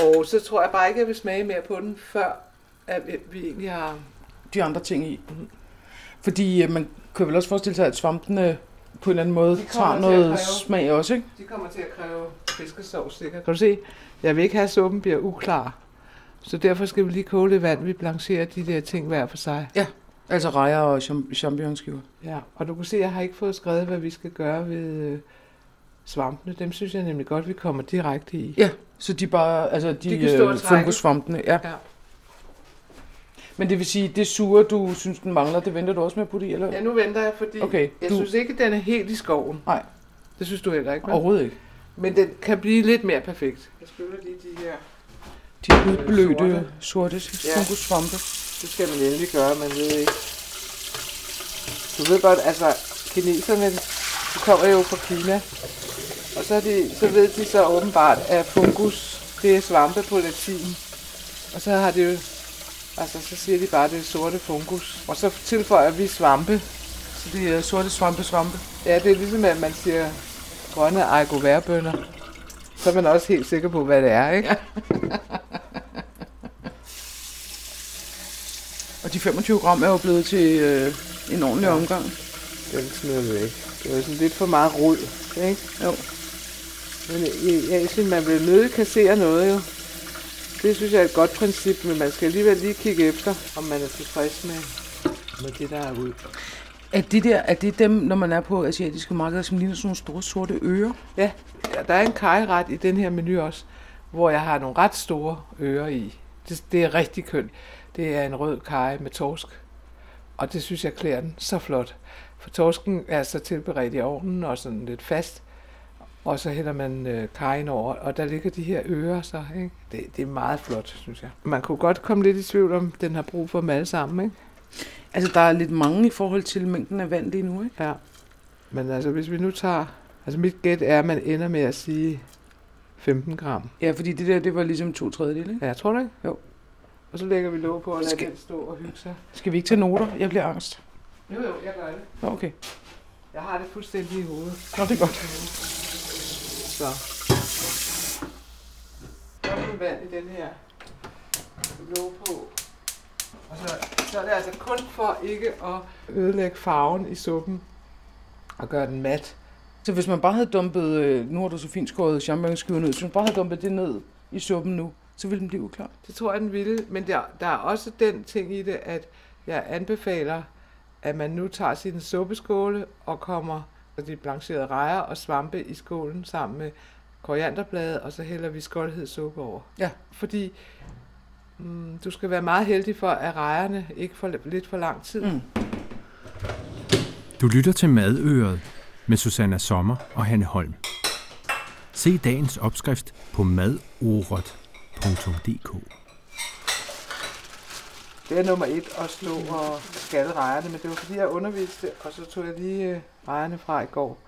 Og så tror jeg bare ikke, at jeg vil smage mere på den, før at vi, egentlig har... De andre ting i. Mhm. Fordi øh, man kan vel også forestille sig, at svampene på en eller anden måde tager noget smag også, ikke? De kommer til at kræve fiskesovs sikkert. Kan du se? Jeg vil ikke have, at suppen bliver uklar. Så derfor skal vi lige koge lidt vand. Vi blancherer de der ting hver for sig. Altså rejer og cham- champignonskiver. Ja, og du kan se, at jeg har ikke fået skrevet, hvad vi skal gøre ved øh, svampene. Dem synes jeg nemlig godt, vi kommer direkte i. Ja, så de bare, altså de, De kan de stå og øh, trække. fungussvampene, ja. Ja. Men det vil sige, det sure, du synes, den mangler, det venter du også med at putte i, eller? ja, nu venter jeg, fordi Okay, jeg du- synes ikke, den er helt i skoven. Nej. Det synes du heller ikke, vel? Overhovedet ikke. Men den kan blive lidt mere perfekt. Jeg skyller lige de her. De udblødte sorte. sorte, Ja. Det skal man endelig gøre, man ved ikke. Du ved godt, altså, kineserne, de kommer jo fra Kina, så, er de, så ved de så åbenbart, at fungus, det er svampe på latin. Og så har de jo, altså, så siger de bare, at det er sorte fungus. Og så tilføjer vi svampe. Så det er sorte svampe, svampe. Ja, det er ligesom, at man siger grønne argoværbønner. Så er man også helt sikker på, hvad det er, ikke? Og de 25 gram er jo blevet til øh, en ordentlig Ja. ja. omgang. Den smider vi væk. Det er sådan lidt for meget rod, ikke? Jo. Men i Asien, man vil nødig kassere noget jo. Det synes jeg er et godt princip, men man skal alligevel lige kigge efter, om man er tilfreds med, med det, der er ud. Er det der, er det dem, når man er på asiatiske markeder, som ligner sådan nogle store sorte ører? Ja, der er en kajret i den her menu også, hvor jeg har nogle ret store ører i. Det, det er rigtig kønt. Det er en rød kaj med torsk, og det synes jeg klæder den så flot. For torsken er så tilberedt i ovnen og sådan lidt fast, og så hælder man øh, kajen over, og der ligger de her ører så, ikke? Det, det er meget flot, synes jeg. Man kunne godt komme lidt i tvivl om, den har brug for dem alle sammen, ikke? Altså, der er lidt mange i forhold til mængden af vand lige nu, ikke? Ja. Men altså, hvis vi nu tager... Altså, mit gæt er, at man ender med at sige 15 gram. Ja, fordi det der, det var ligesom to tredjedele, ikke? Ja, tror du ikke? Jo. Og så lægger vi låg på og lader Skal- den stå og hygge sig. Skal vi ikke tage noter? Jeg bliver angst. Jo, jo, jeg gør det. Okay. Jeg har det fuldstændig i hovedet. Nå, det er godt. Så. Så er der vand i den her låg på. Og så, så er det altså kun for ikke at ødelægge farven i suppen og gøre den mat. Så hvis man bare havde dumpet, øh, nu har du så fint skåret champignonskiverne ud, hvis man bare havde dumpet det ned i suppen nu, så ville den blive uklar. Det tror jeg, den ville. Men der, der er også den ting i det, at jeg anbefaler, at man nu tager sin suppeskåle og kommer de blancherede rejer og svampe i skålen sammen med korianderblade, og så hælder vi skoldhedssuppe over. Ja. Fordi mm, du skal være meget heldig for, at rejerne ikke får lidt for lang tid. Mm. Du lytter til Madøret med Susanna Sommer og Hanne Holm. Se dagens opskrift på madoret.dk. Det er nummer et at slå og skalle rejerne, men det var fordi, jeg underviste, og så tog jeg lige øh, rejerne fra i går.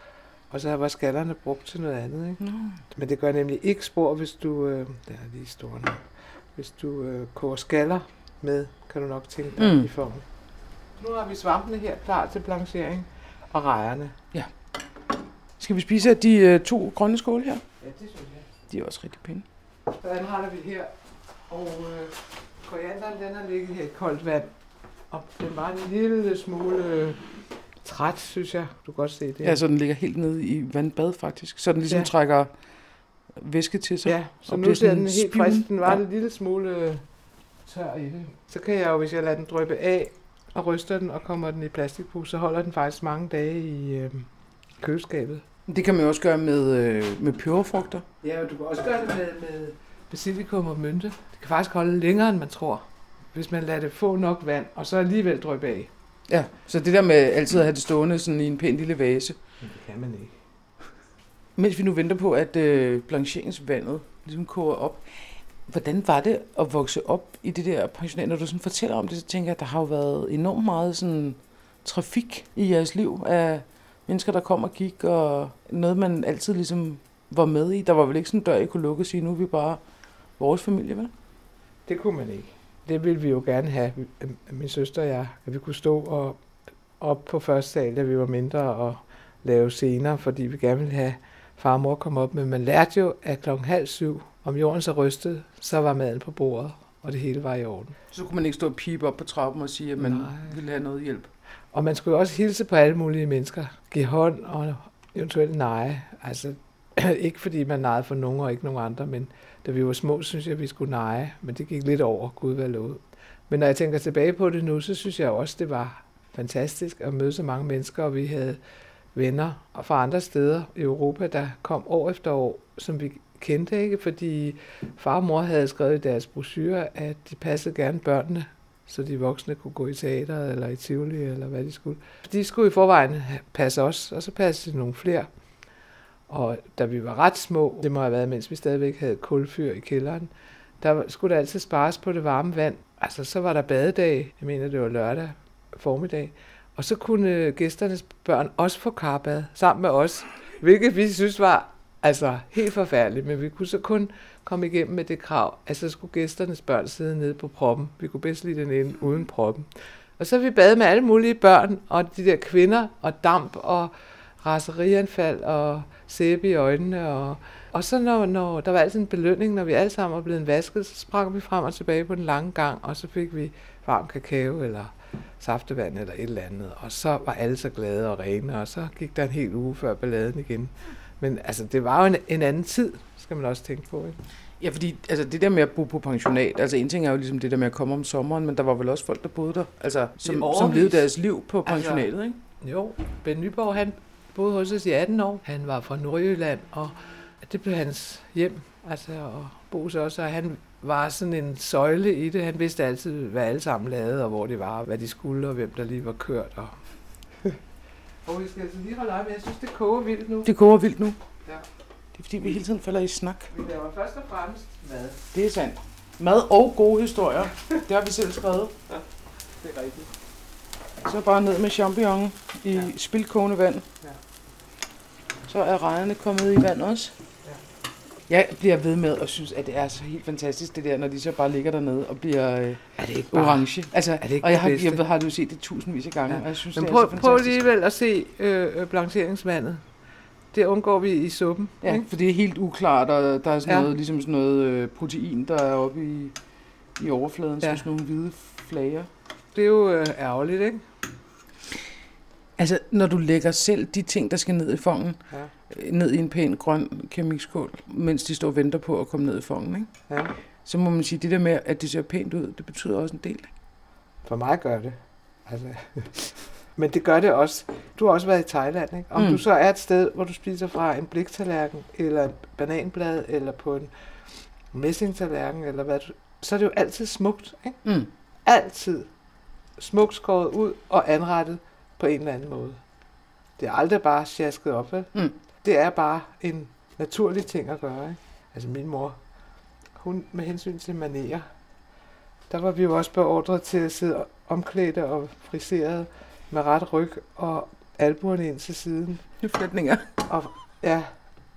Og så var skallerne brugt til noget andet, ikke? Nå. Men det gør nemlig ikke spor, hvis du... Øh, den er lige stor nu. Hvis du øh, koger skaller med, kan du nok tænke dig Mm. mm. i formen. Nu har vi svampene her klar til blanchering og rejerne. Skal vi spise af de øh, to grønne skåle her? Ja, det synes jeg. De er også rigtig pæne. Så anretter vi her. Og øh, korianderen, den har ligget her i koldt vand. Og den var en lille smule øh, træt, synes jeg. Du kan godt se det. Ja, så den ligger helt nede i vandbad faktisk. Så den ligesom Ja. trækker væske til sig. Ja, så nu ser den helt frisk. Den var Ja. en lille smule øh, tør i det. Så kan jeg jo, hvis jeg lader den dryppe af og ryster den og kommer den i plastikpose, så holder den faktisk mange dage i, øh, køleskabet. Det kan man jo også gøre med, øh, med peberfrugter. Ja, og du kan også gøre det med, med basilikum og mynte. Det kan faktisk holde længere, end man tror, hvis man lader det få nok vand, og så alligevel drøbe af. Ja, så det der med altid at have det stående sådan i en pæn lille vase. Men det kan man ikke. Mens vi nu venter på, at øh, blancheringsvandet ligesom koger op. Hvordan var det at vokse op i det der pensionat? Når du sådan fortæller om det, så tænker jeg, at der har jo været enormt meget sådan, trafik i jeres liv af mennesker, der kom og gik, og noget, man altid ligesom var med i. Der var vel ikke sådan en dør, I kunne lukke og sige, nu er vi bare vores familie, vel? Det kunne man ikke. Det ville vi jo gerne have, min søster og jeg, at vi kunne stå og op på første sal, da vi var mindre, og lave scener, fordi vi gerne ville have far og mor kom op. Men man lærte jo, at klokken halv syv, om jorden så rystede, så var maden på bordet, og det hele var i orden. Så kunne man ikke stå og pipe op på trappen og sige, at man Nej. ville have noget hjælp. Og man skulle også hilse på alle mulige mennesker. Give hånd og eventuelt nej. Altså, ikke fordi man nejede for nogen og ikke nogen andre, men da vi var små, synes jeg, at vi skulle neje. Men det gik lidt over, Gud være lovet. Men når jeg tænker tilbage på det nu, så synes jeg også, det var fantastisk at møde så mange mennesker, og vi havde venner fra andre steder i Europa, der kom år efter år, som vi kendte ikke, fordi far og mor havde skrevet i deres brochure, at de passede gerne børnene, så de voksne kunne gå i teater eller i Tivoli eller hvad de skulle. De skulle i forvejen passe os, og så passede nogle flere. Og da vi var ret små, det må have været, mens vi stadigvæk havde kulfyr i kælderen, der skulle der altid spares på det varme vand. Altså, så var der badedag, jeg mener, det var lørdag formiddag, og så kunne øh, gæsternes børn også få karbad sammen med os, hvilket vi synes var altså helt forfærdeligt, men vi kunne så kun komme igennem med det krav, at så skulle gæsternes børn sidde nede på proppen. Vi kunne bedst lide den ind uden proppen. Og så vi bad med alle mulige børn, og de der kvinder, og damp, og raserianfald, og sæbe i øjnene, og, og så når, når der var altid en belønning, når vi alle sammen var blevet vasket, så sprang vi frem og tilbage på den lange gang, og så fik vi varm kakao, eller saftevand eller et eller andet. Og så var alle så glade og rene, og så gik der en hel uge før balladen igen. Men altså, det var jo en, en anden tid, skal man også tænke på. Ikke? Ja, fordi altså, det der med at bo på pensionat, altså en ting er jo ligesom det der med at komme om sommeren, men der var vel også folk, der boede der, altså, som, som levede deres liv på altså, pensionatet, altså, ikke? Jo, Ben Nyborg, han boede hos os i 18 år. Han var fra Nordjylland, og det blev hans hjem, altså, og bo så også, og han var sådan en søjle i det. Han vidste altid, hvad alle sammen lavede, og hvor det var, hvad de skulle, og hvem der lige var kørt. Og, og vi skal altså lige holde øje med, jeg synes, det koger vildt nu. Det koger vildt nu? Ja. Det er fordi, vi hele tiden falder i snak. Vi laver først og fremmest mad. Det er sandt. Mad og gode historier. Det har vi selv skrevet. Ja, det er rigtigt. Så bare ned med champignon i ja. spildkogende vand. Ja. Så er rejerne kommet i vand også. Jeg bliver ved med at synes, at det er så helt fantastisk, det der, når de så bare ligger dernede og bliver øh, er det ikke bare, orange. Altså, er det ikke og jeg har, jeg har du set det tusindvis af gange, ja. og jeg synes, Men det prøv, er så fantastisk. prøv alligevel at se øh, øh, blancheringsvandet. Det undgår vi i suppen. Ja, ikke? for det er helt uklart, og der er sådan ja. noget, ligesom sådan noget øh, protein, der er oppe i, i overfladen, ja. sådan nogle hvide flager. Det er jo øh, ærgerligt, ikke? Altså, når du lægger selv de ting, der skal ned i fongen, ja. Øh, ned i en pæn grøn keramikskål, mens de står og venter på at komme ned i fongen, ikke? Ja. så må man sige, at det der med, at det ser pænt ud, det betyder også en del. For mig gør det. Altså, men det gør det også. Du har også været i Thailand, ikke? Om mm. du så er et sted, hvor du spiser fra en bliktallerken, eller en bananblad, eller på en messingtallerken, eller hvad du, så er det jo altid smukt, ikke? Mm. Altid smukt skåret ud og anrettet på en eller anden måde. Det er aldrig bare sjasket op, vel? Mm. Det er bare en naturlig ting at gøre, ikke? Altså min mor, hun med hensyn til manerer, der var vi jo også beordret til at sidde omklædte og friseret med ret ryg og albuerne ind til siden. Flætninger. Og, ja,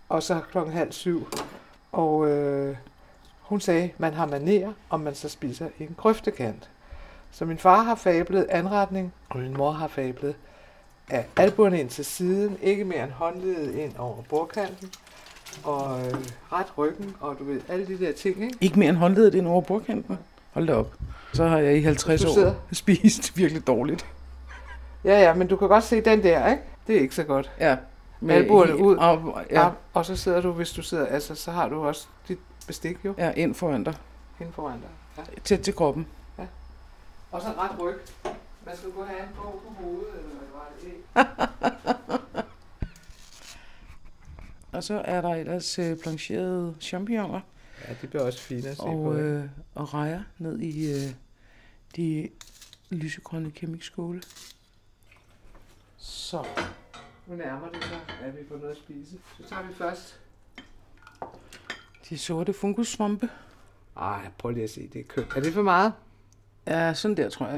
og så klokken halv syv. Og øh, hun sagde, man har manerer, om man så spiser en grøftekant. Så min far har fablet anretning, og min mor har fablet af albuerne ind til siden, ikke mere end håndledet ind over bordkanten, og øh, ret ryggen, og du ved, alle de der ting, ikke? Ikke mere end håndledet ind over bordkanten? Hold da op. Så har jeg i 50 sidder... år spist virkelig dårligt. Ja, ja, men du kan godt se den der, ikke? Det er ikke så godt. Ja. Med albuerne ud, og, ja. og så sidder du, hvis du sidder, altså så har du også dit bestik jo. Ja, ind foran dig. Ind foran dig, ja. Tæt til kroppen. Og så ret ryg. Man skal gå have en bog på hovedet, eller hvad var det? Og så er der ellers øh, blancherede champignoner Ja, det bliver også fint at se på. og, ikke? øh, og rejer ned i øh, de lysegrønne kemikskåle. Så Nu nærmer det sig, at vi får noget at spise. Så tager vi først... de sorte fungussvampe. Ej, prøv lige at se, det er kønt. Er det for meget? Ja, sådan der, tror jeg.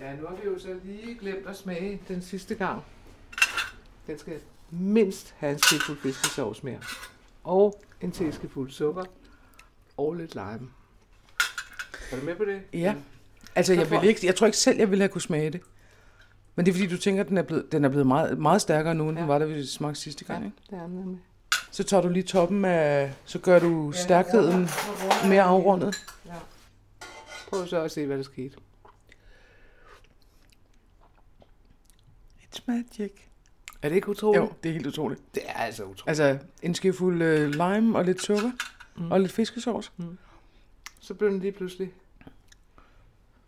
Ja. Ja, nu har vi jo så lige glemt at smage den sidste gang. Den skal mindst have en skefuld fiskesovs mere. Og en teskefuld sukker. Og lidt lime. Er du med på det? Ja. Altså, Så jeg, vil ikke, jeg tror ikke selv, jeg ville have kunne smage det. Men det er fordi, du tænker, at den er blevet, den er blevet meget, meget stærkere nu, end ja. den var, da vi smagte sidste gang. Ja, Ikke? det er den nemlig. Så tager du lige toppen af, så gør du stærkheden mere afrundet. Prøv så at se, hvad der skete. It's magic. Er det ikke utroligt? Jo, det er helt utroligt. Det er altså utroligt. Altså, en skefuld øh, lime og lidt sukker mm. og lidt fiskesauce. Så blev den lige pludselig.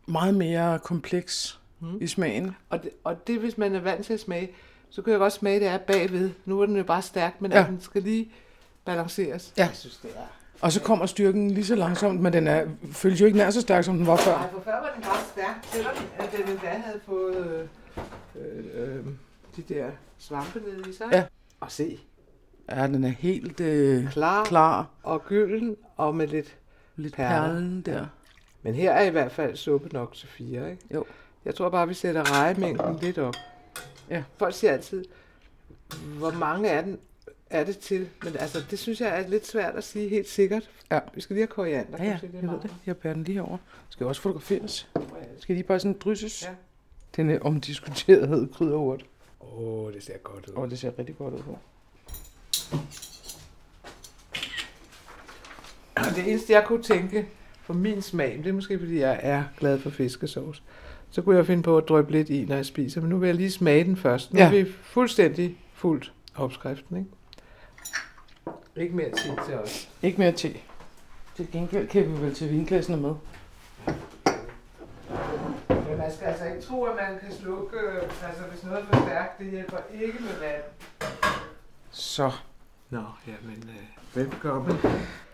Meget mere kompleks Mm. mm. i smagen. Og det, og det, hvis man er vant til at smage, så kan jeg godt smage, det er bagved. Nu er den jo bare stærk, men ja. Ja. den skal lige balanceres. Ja. Jeg synes, det er... Og så kommer styrken lige så langsomt, men den er, føles jo ikke nær så stærk, som den var før. Nej, for før var den bare stærk, selvom at den endda havde fået øh, øh, de der svampe nede i sig. Ja. Og se, Ja, den er helt øh, klar, klar klar. og gylden og med lidt... Lidt Perler. perlen der. Men her er i hvert fald suppe nok til fire, ikke? Jo. Jeg tror bare, vi sætter rejemængden lidt op. Ja. Folk siger altid, hvor mange er, den, er det til? Men altså, det synes jeg er lidt svært at sige helt sikkert. Ja. Vi skal lige have koriander. Ja, ja, du se, jeg ved det. Jeg bærer den lige over. Skal jo også fotograferes. Skal de bare sådan drysses? Ja. Den er omdiskuterede krydderurt. Åh, oh, det ser godt ud. Og det ser rigtig godt ud. Og det eneste, jeg kunne tænke for min smag, det er måske, fordi jeg er glad for fiskesauce, så kunne jeg finde på at drøbe lidt i, når jeg spiser. Men nu vil jeg lige smage den først. Nu. Ja. er vi fuldstændig fuldt opskriften, ikke? Ikke mere tid til os. Ikke mere te. Til gengæld kan vi vel til vinglassene med. Men man skal altså ikke tro, at man kan slukke, øh, altså hvis noget er for stærkt, det hjælper ikke med vand. Så. Nå, jamen, øh, velbekomme.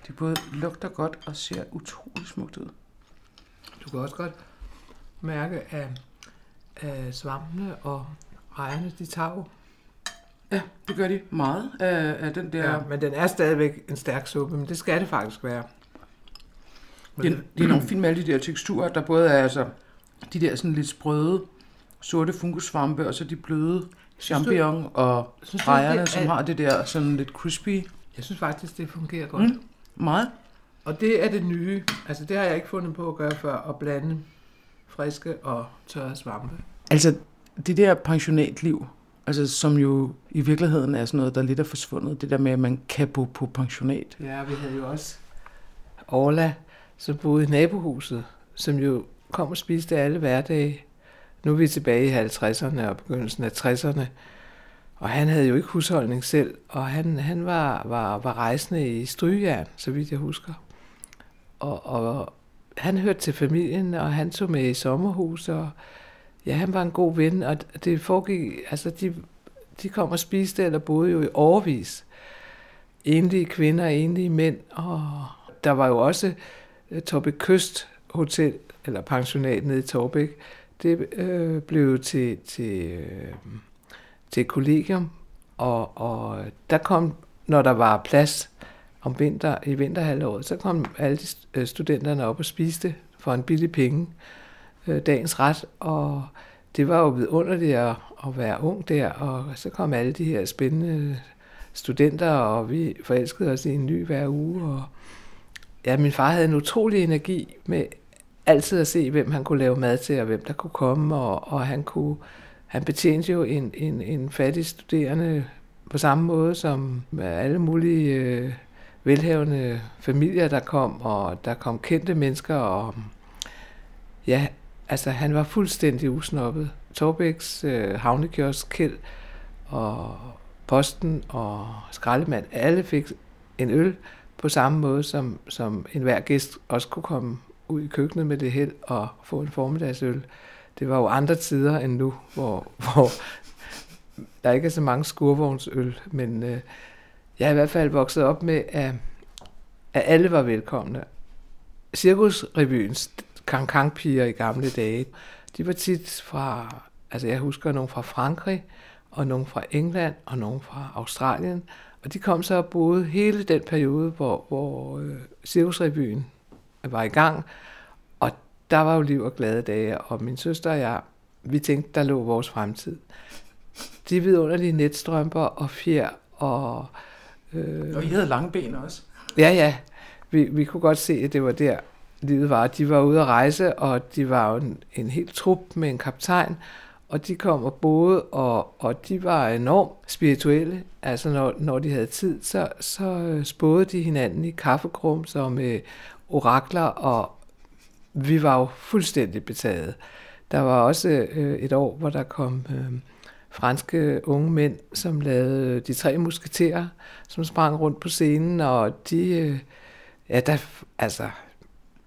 De både lugter godt og ser utrolig smukt ud. Du kan også godt mærke, at, at svampene og rejerne, de tager. Ja, det gør de meget af, af den der... Ja, men den er stadigvæk en stærk suppe, men det skal det faktisk være. Det er, det er enormt fint med alle de der teksturer, der både er altså de der sådan lidt sprøde, sorte fungussvampe, og så de bløde champignon og rejerne, som har det der sådan lidt crispy. Jeg synes faktisk, det fungerer godt. Mm. Meget. Og det er det nye. Altså, det har jeg ikke fundet på at gøre før, at blande friske og tørre svampe. Altså, det der pensionatliv, altså, som jo i virkeligheden er sådan noget, der lidt er forsvundet. Det der med, at man kan bo på pensionat. Ja, vi havde jo også Orla, som boede i nabohuset, som jo kom og spiste alle hverdage. Nu er vi tilbage i 50'erne og begyndelsen af 60'erne. Og han havde jo ikke husholdning selv, og han, han var, var, var rejsende i strygejern, så vidt jeg husker. Og, og han hørte til familien, og han tog med i sommerhus, og ja, han var en god ven, og det foregik, altså de, de kom og spiste, eller boede jo i overvis. Enlige kvinder, enlige mænd, og der var jo også øh, Torbæk Kyst Hotel, eller pensionat nede i Torbæk. Det øh, blev til, til, øh, til et kollegium, og, og der kom, når der var plads om vinter, i vinterhalvåret, så kom alle de øh, studenterne op og spiste for en billig penge øh, Øh, dagens ret, og det var jo vidunderligt at, at være ung der, og så kom alle de her spændende studenter, og vi forelskede os i en ny hver uge, og ja, min far havde en utrolig energi med altid at se, hvem han kunne lave mad til, og hvem der kunne komme, og, og han kunne, han betjente jo en, en, en fattig studerende på samme måde som alle mulige øh, velhavende familier, der kom, og der kom kendte mennesker, og ja, altså han var fuldstændig usnoppet. Torbæks øh, havnekiosk, Kjeld og Posten og Skraldemand, alle fik en øl på samme måde, som, som enhver gæst også kunne komme ud i køkkenet med det held og få en formiddagsøl. Det var jo andre tider end nu, hvor, hvor der ikke er så mange skurvognsøl, men øh, jeg er i hvert fald vokset op med, at, at alle var velkomne. Cirkusrevyens kankangpiger i gamle dage, de var tit fra, altså jeg husker nogle fra Frankrig, og nogle fra England, og nogle fra Australien, og de kom så og boede hele den periode, hvor, hvor øh, Cirkusrevyen var i gang, og der var jo liv og glade dage, og min søster og jeg, vi tænkte, der lå vores fremtid. De vidunderlige netstrømper og fjer og... Øh, og I havde lange ben også. Ja, ja. Vi, vi kunne godt se, at det var der, livet var. De var ude at rejse, og de var jo en, en hel trup med en kaptajn, og de kom og boede, og, og de var enormt spirituelle. Altså når, når de havde tid, så, så øh, spåede de hinanden i kaffegrums og øh, med orakler, og vi var jo fuldstændig betaget. Der var også øh, et år, hvor der kom øh, franske unge mænd, som lavede de tre musketerer, som sprang rundt på scenen, og de, øh, ja, der, altså,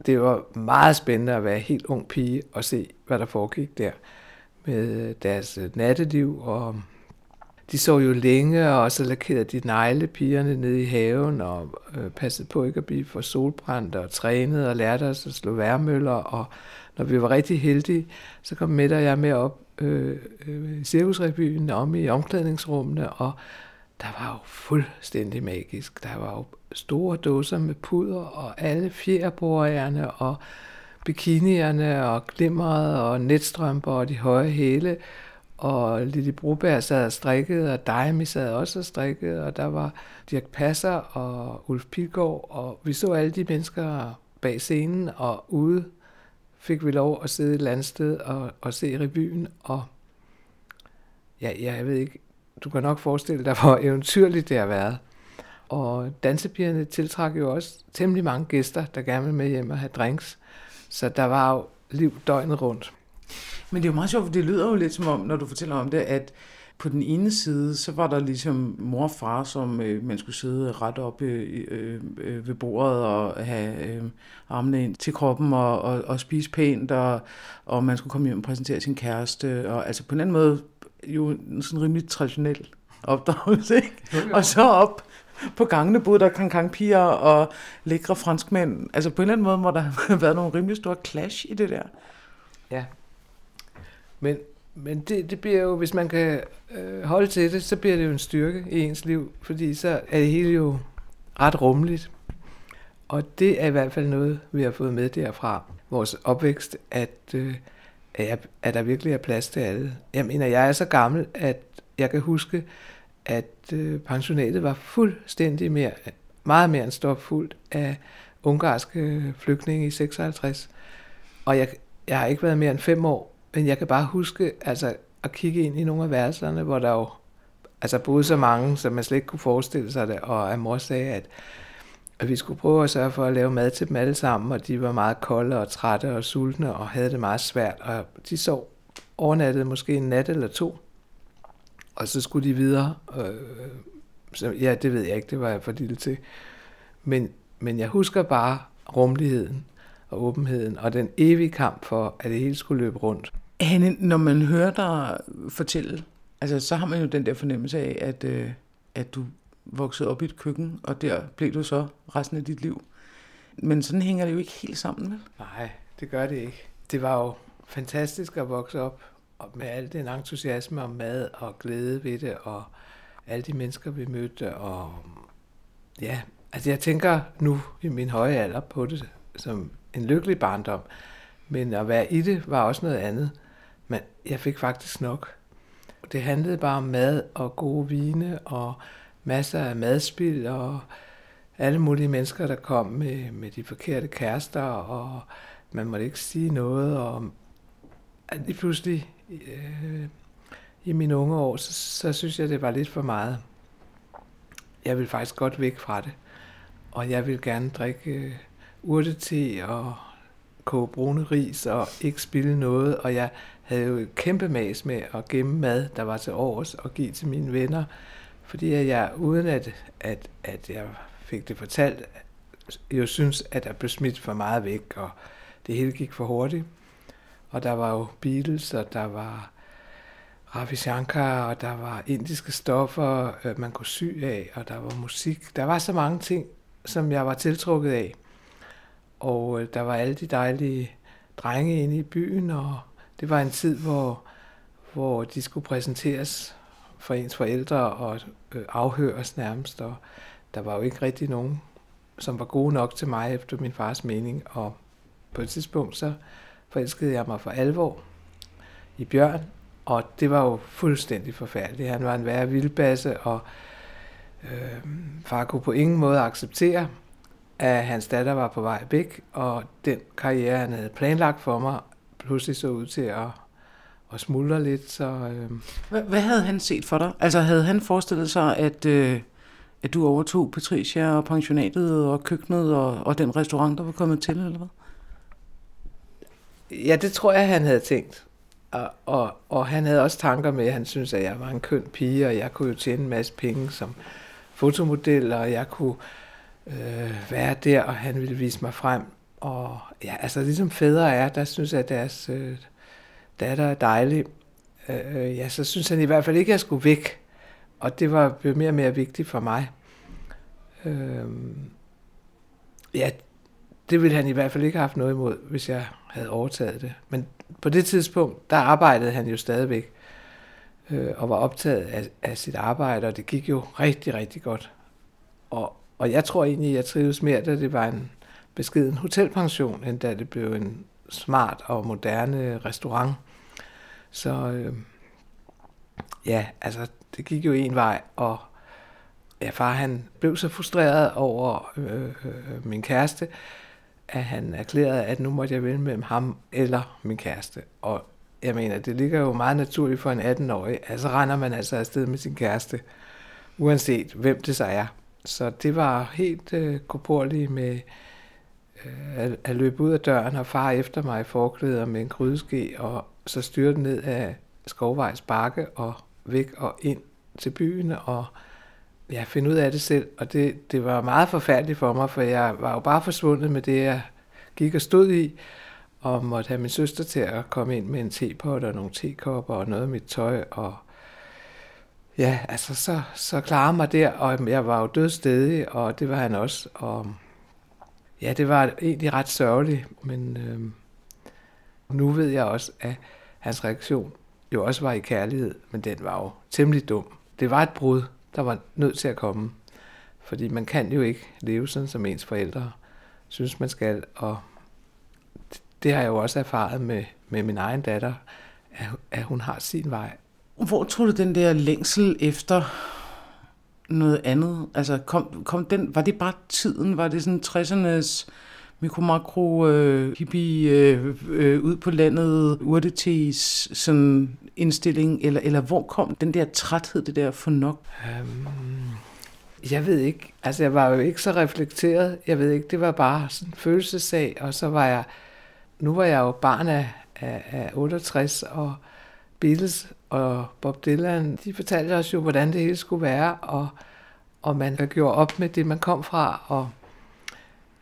det var meget spændende at være helt ung pige og se, hvad der foregik der med deres øh, natteliv, og de så jo længe, og så lakerede de negle pigerne nede i haven, og øh, passede på ikke at blive for solbrændt, og trænede og lærte os at slå værmøller, og når vi var rigtig heldige, så kom Mette og jeg med op øh, øh, i cirkusrevyen, om i omklædningsrummene, og der var jo fuldstændig magisk. Der var jo store dåser med puder, og alle fjerborgerne, og bikinierne, og glimmeret, og netstrømper, og de høje hæle, og Lille Broberg sad og strikkede, og Daimi sad også og strikkede, og der var Dirk Passer og Ulf Pilgaard, og vi så alle de mennesker bag scenen, og ude fik vi lov at sidde et eller andet sted og, og se revyen, og ja, jeg ved ikke, du kan nok forestille dig, hvor eventyrligt det har været. Og dansepigerne tiltrak jo også temmelig mange gæster, der gerne ville med hjem og have drinks. Så der var jo liv døgnet rundt. Men det er jo meget sjovt, for det lyder jo lidt som om, når du fortæller om det, at på den ene side, så var der ligesom mor og far, som øh, man skulle sidde ret op øh, øh, øh, ved bordet og have øh, armene ind til kroppen og, og, og spise pænt, og, og man skulle komme hjem og præsentere sin kæreste. Og, altså på en anden måde jo en sådan rimelig traditionel opdragelse, ikke? Og så op på gangene boede der kankangpiger og lækre franskmænd. Altså på en eller anden måde må der have været nogle rimelig store clash i det der. Ja. Men, men det, det bliver jo, hvis man kan øh, holde til det, så bliver det jo en styrke i ens liv, fordi så er det hele jo ret rummeligt. Og det er i hvert fald noget, vi har fået med derfra, vores opvækst, at, øh, at, at der virkelig er plads til alle. Jeg mener, jeg er så gammel, at jeg kan huske, at øh, pensionatet var fuldstændig mere, meget mere end stopfuldt af ungarske flygtninge i 56. Og jeg, jeg har ikke været mere end fem år, men jeg kan bare huske altså, at kigge ind i nogle af værelserne, hvor der jo altså boede så mange, som man slet ikke kunne forestille sig det, og at mor sagde, at, og vi skulle prøve at sørge for at lave mad til dem alle sammen, og de var meget kolde og trætte og sultne og havde det meget svært, og de sov overnattet måske en nat eller to, og så skulle de videre. Øh, så, ja, det ved jeg ikke, det var jeg for lille til. Men, men jeg husker bare rummeligheden og åbenheden, og den evige kamp for, at det hele skulle løbe rundt. Hanne, når man hører dig fortælle, altså, så har man jo den der fornemmelse af, at, øh, at du voksede op i et køkken, og der blev du så resten af dit liv. Men sådan hænger det jo ikke helt sammen, vel? Nej, det gør det ikke. Det var jo fantastisk at vokse op og med al den entusiasme om mad og glæde ved det, og alle de mennesker, vi mødte, og ja, altså jeg tænker nu i min høje alder på det som en lykkelig barndom, men at være i det var også noget andet. Men jeg fik faktisk nok. Det handlede bare om mad og gode vine og masser af madspil og alle mulige mennesker, der kom med, med de forkerte kærester, og man måtte ikke sige noget, og lige pludselig øh, i mine unge år, så, så synes jeg, det var lidt for meget. Jeg vil faktisk godt væk fra det. Og jeg vil gerne drikke øh, urtete og koge brune ris og ikke spille noget. Og jeg havde jo et kæmpe mas med at gemme mad, der var til års, og give til mine venner. Fordi jeg, uden at, at, at jeg fik det fortalt, jo synes, at der blev smidt for meget væk, og det hele gik for hurtigt. Og der var jo Beatles, og der var Ravi Shankar, og der var indiske stoffer, øh, man kunne sy af, og der var musik. Der var så mange ting, som jeg var tiltrukket af. Og øh, der var alle de dejlige drenge inde i byen, og det var en tid, hvor, hvor de skulle præsenteres for ens forældre og øh, afhøres nærmest, og der var jo ikke rigtig nogen, som var gode nok til mig efter min fars mening, og på et tidspunkt så forelskede jeg mig for alvor i Bjørn, og det var jo fuldstændig forfærdeligt. Han var en værre vildbasse, og øh, far kunne på ingen måde acceptere, at hans datter var på vej væk, og den karriere, han havde planlagt for mig, pludselig så ud til at, at smuldre lidt. Så, øh... hvad, hvad havde han set for dig? Altså havde han forestillet sig, at, øh, at du overtog Patricia og pensionatet og køkkenet og, og den restaurant, der var kommet til, eller hvad? Ja, det tror jeg, han havde tænkt. Og, og, og han havde også tanker med, at han synes, at jeg var en køn pige, og jeg kunne jo tjene en masse penge som fotomodel, og jeg kunne øh, være der, og han ville vise mig frem. Og ja, altså ligesom fædre er, der synes jeg, at deres øh, datter er dejlig. Øh, ja, så synes han i hvert fald ikke, at jeg skulle væk. Og det var blevet mere og mere vigtigt for mig. Øh, ja, det ville han i hvert fald ikke have haft noget imod, hvis jeg havde overtaget det. Men på det tidspunkt, der arbejdede han jo stadigvæk øh, og var optaget af, af sit arbejde, og det gik jo rigtig, rigtig godt. Og, og jeg tror egentlig, jeg trives mere, da det var en beskeden hotelpension, end da det blev en smart og moderne restaurant. Så øh, ja, altså det gik jo en vej, og ja, far han blev så frustreret over øh, øh, min kæreste, at han erklærede, at nu måtte jeg vælge mellem ham eller min kæreste. Og jeg mener, det ligger jo meget naturligt for en 18-årig, altså render man altså afsted med sin kæreste, uanset hvem det så er. Så det var helt øh, korporligt med at, at løbe ud af døren og far efter mig i forklæder med en grydeske, og så styrte ned af Skovvejs bakke og væk og ind til byen og ja, finde ud af det selv. Og det, det var meget forfærdeligt for mig, for jeg var jo bare forsvundet med det, jeg gik og stod i, og måtte have min søster til at komme ind med en tepot og nogle tekopper og noget af mit tøj. Og ja, altså så, så klarede mig der, og jeg var jo dødstedig, og det var han også. Og ja, det var egentlig ret sørgeligt, men øh, nu ved jeg også, at hans reaktion jo også var i kærlighed, men den var jo temmelig dum. Det var et brud, der var nødt til at komme. Fordi man kan jo ikke leve sådan, som ens forældre synes, man skal. Og det har jeg jo også erfaret med, med min egen datter, at, at hun har sin vej. Hvor tror du den der længsel efter noget andet? Altså, kom, kom den, var det bare tiden? Var det sådan 60'ernes mikro-makro øh, hippie øh, øh, ud på landet, urtetes sådan indstilling, eller, eller hvor kom den der træthed, det der for nok? Um, jeg ved ikke. Altså, jeg var jo ikke så reflekteret. Jeg ved ikke, det var bare sådan en følelsessag, og så var jeg, nu var jeg jo barn af, af, af 68, og Beatles og Bob Dylan, de fortalte os jo, hvordan det hele skulle være, og, og man gjorde op med det, man kom fra, og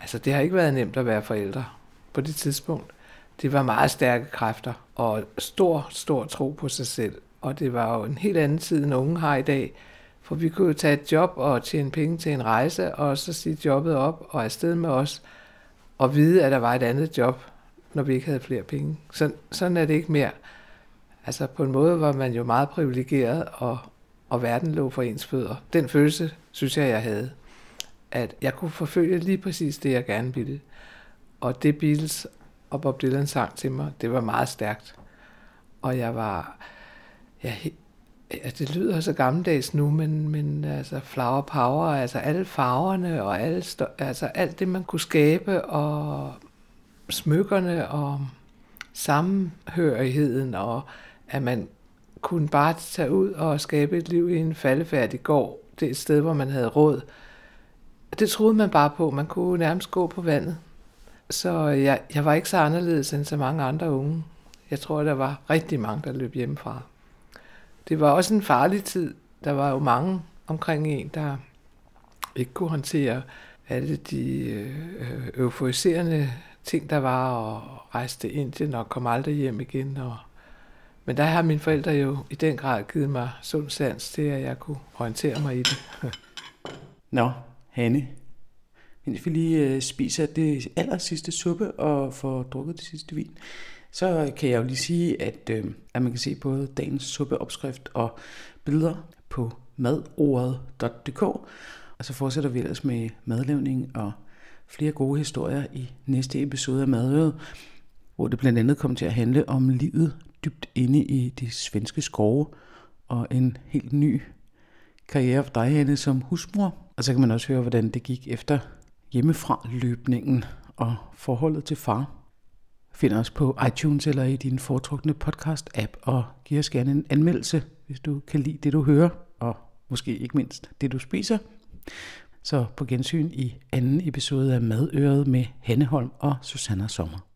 Altså, det har ikke været nemt at være forældre på det tidspunkt. Det var meget stærke kræfter og stor, stor tro på sig selv. Og det var jo en helt anden tid, end unge har i dag. For vi kunne jo tage et job og tjene penge til en rejse, og så sige jobbet op og afsted med os, og vide, at der var et andet job, når vi ikke havde flere penge. Så, sådan er det ikke mere. Altså på en måde var man jo meget privilegeret, og, og verden lå for ens fødder. Den følelse, synes jeg, jeg havde at jeg kunne forfølge lige præcis det, jeg gerne ville. Og det Beatles og Bob Dylan sang til mig, det var meget stærkt. Og jeg var, ja, ja det lyder så gammeldags nu, men, men altså flower power, altså alle farverne og alle, altså alt det, man kunne skabe, og smykkerne og sammenhørigheden, og at man kunne bare tage ud og skabe et liv i en faldefærdig gård. Det er et sted, hvor man havde råd det troede man bare på. Man kunne nærmest gå på vandet. Så jeg, jeg var ikke så anderledes end så mange andre unge. Jeg tror, der var rigtig mange, der løb hjemmefra. Det var også en farlig tid. Der var jo mange omkring en, der ikke kunne håndtere alle de øh, øh euforiserende ting, der var, og rejste til Indien og kom aldrig hjem igen. Og men der har mine forældre jo i den grad givet mig sund sans til, at jeg kunne orientere mig i det. Nå, Hanne, mens vi lige øh, spiser det aller sidste suppe og får drukket det sidste vin, så kan jeg jo lige sige, at, øh, at man kan se både dagens suppeopskrift og billeder på madordet.dk. Og så fortsætter vi ellers med madlavning og flere gode historier i næste episode af Madøret, hvor det blandt andet kommer til at handle om livet dybt inde i de svenske skove og en helt ny karriere for dig, Anne, som husmor. Og så kan man også høre, hvordan det gik efter hjemmefra løbningen og forholdet til far. Find os på iTunes eller i din foretrukne podcast-app og giv os gerne en anmeldelse, hvis du kan lide det, du hører, og måske ikke mindst det, du spiser. Så på gensyn i anden episode af Madøret med Hanne Holm og Susanna Sommer.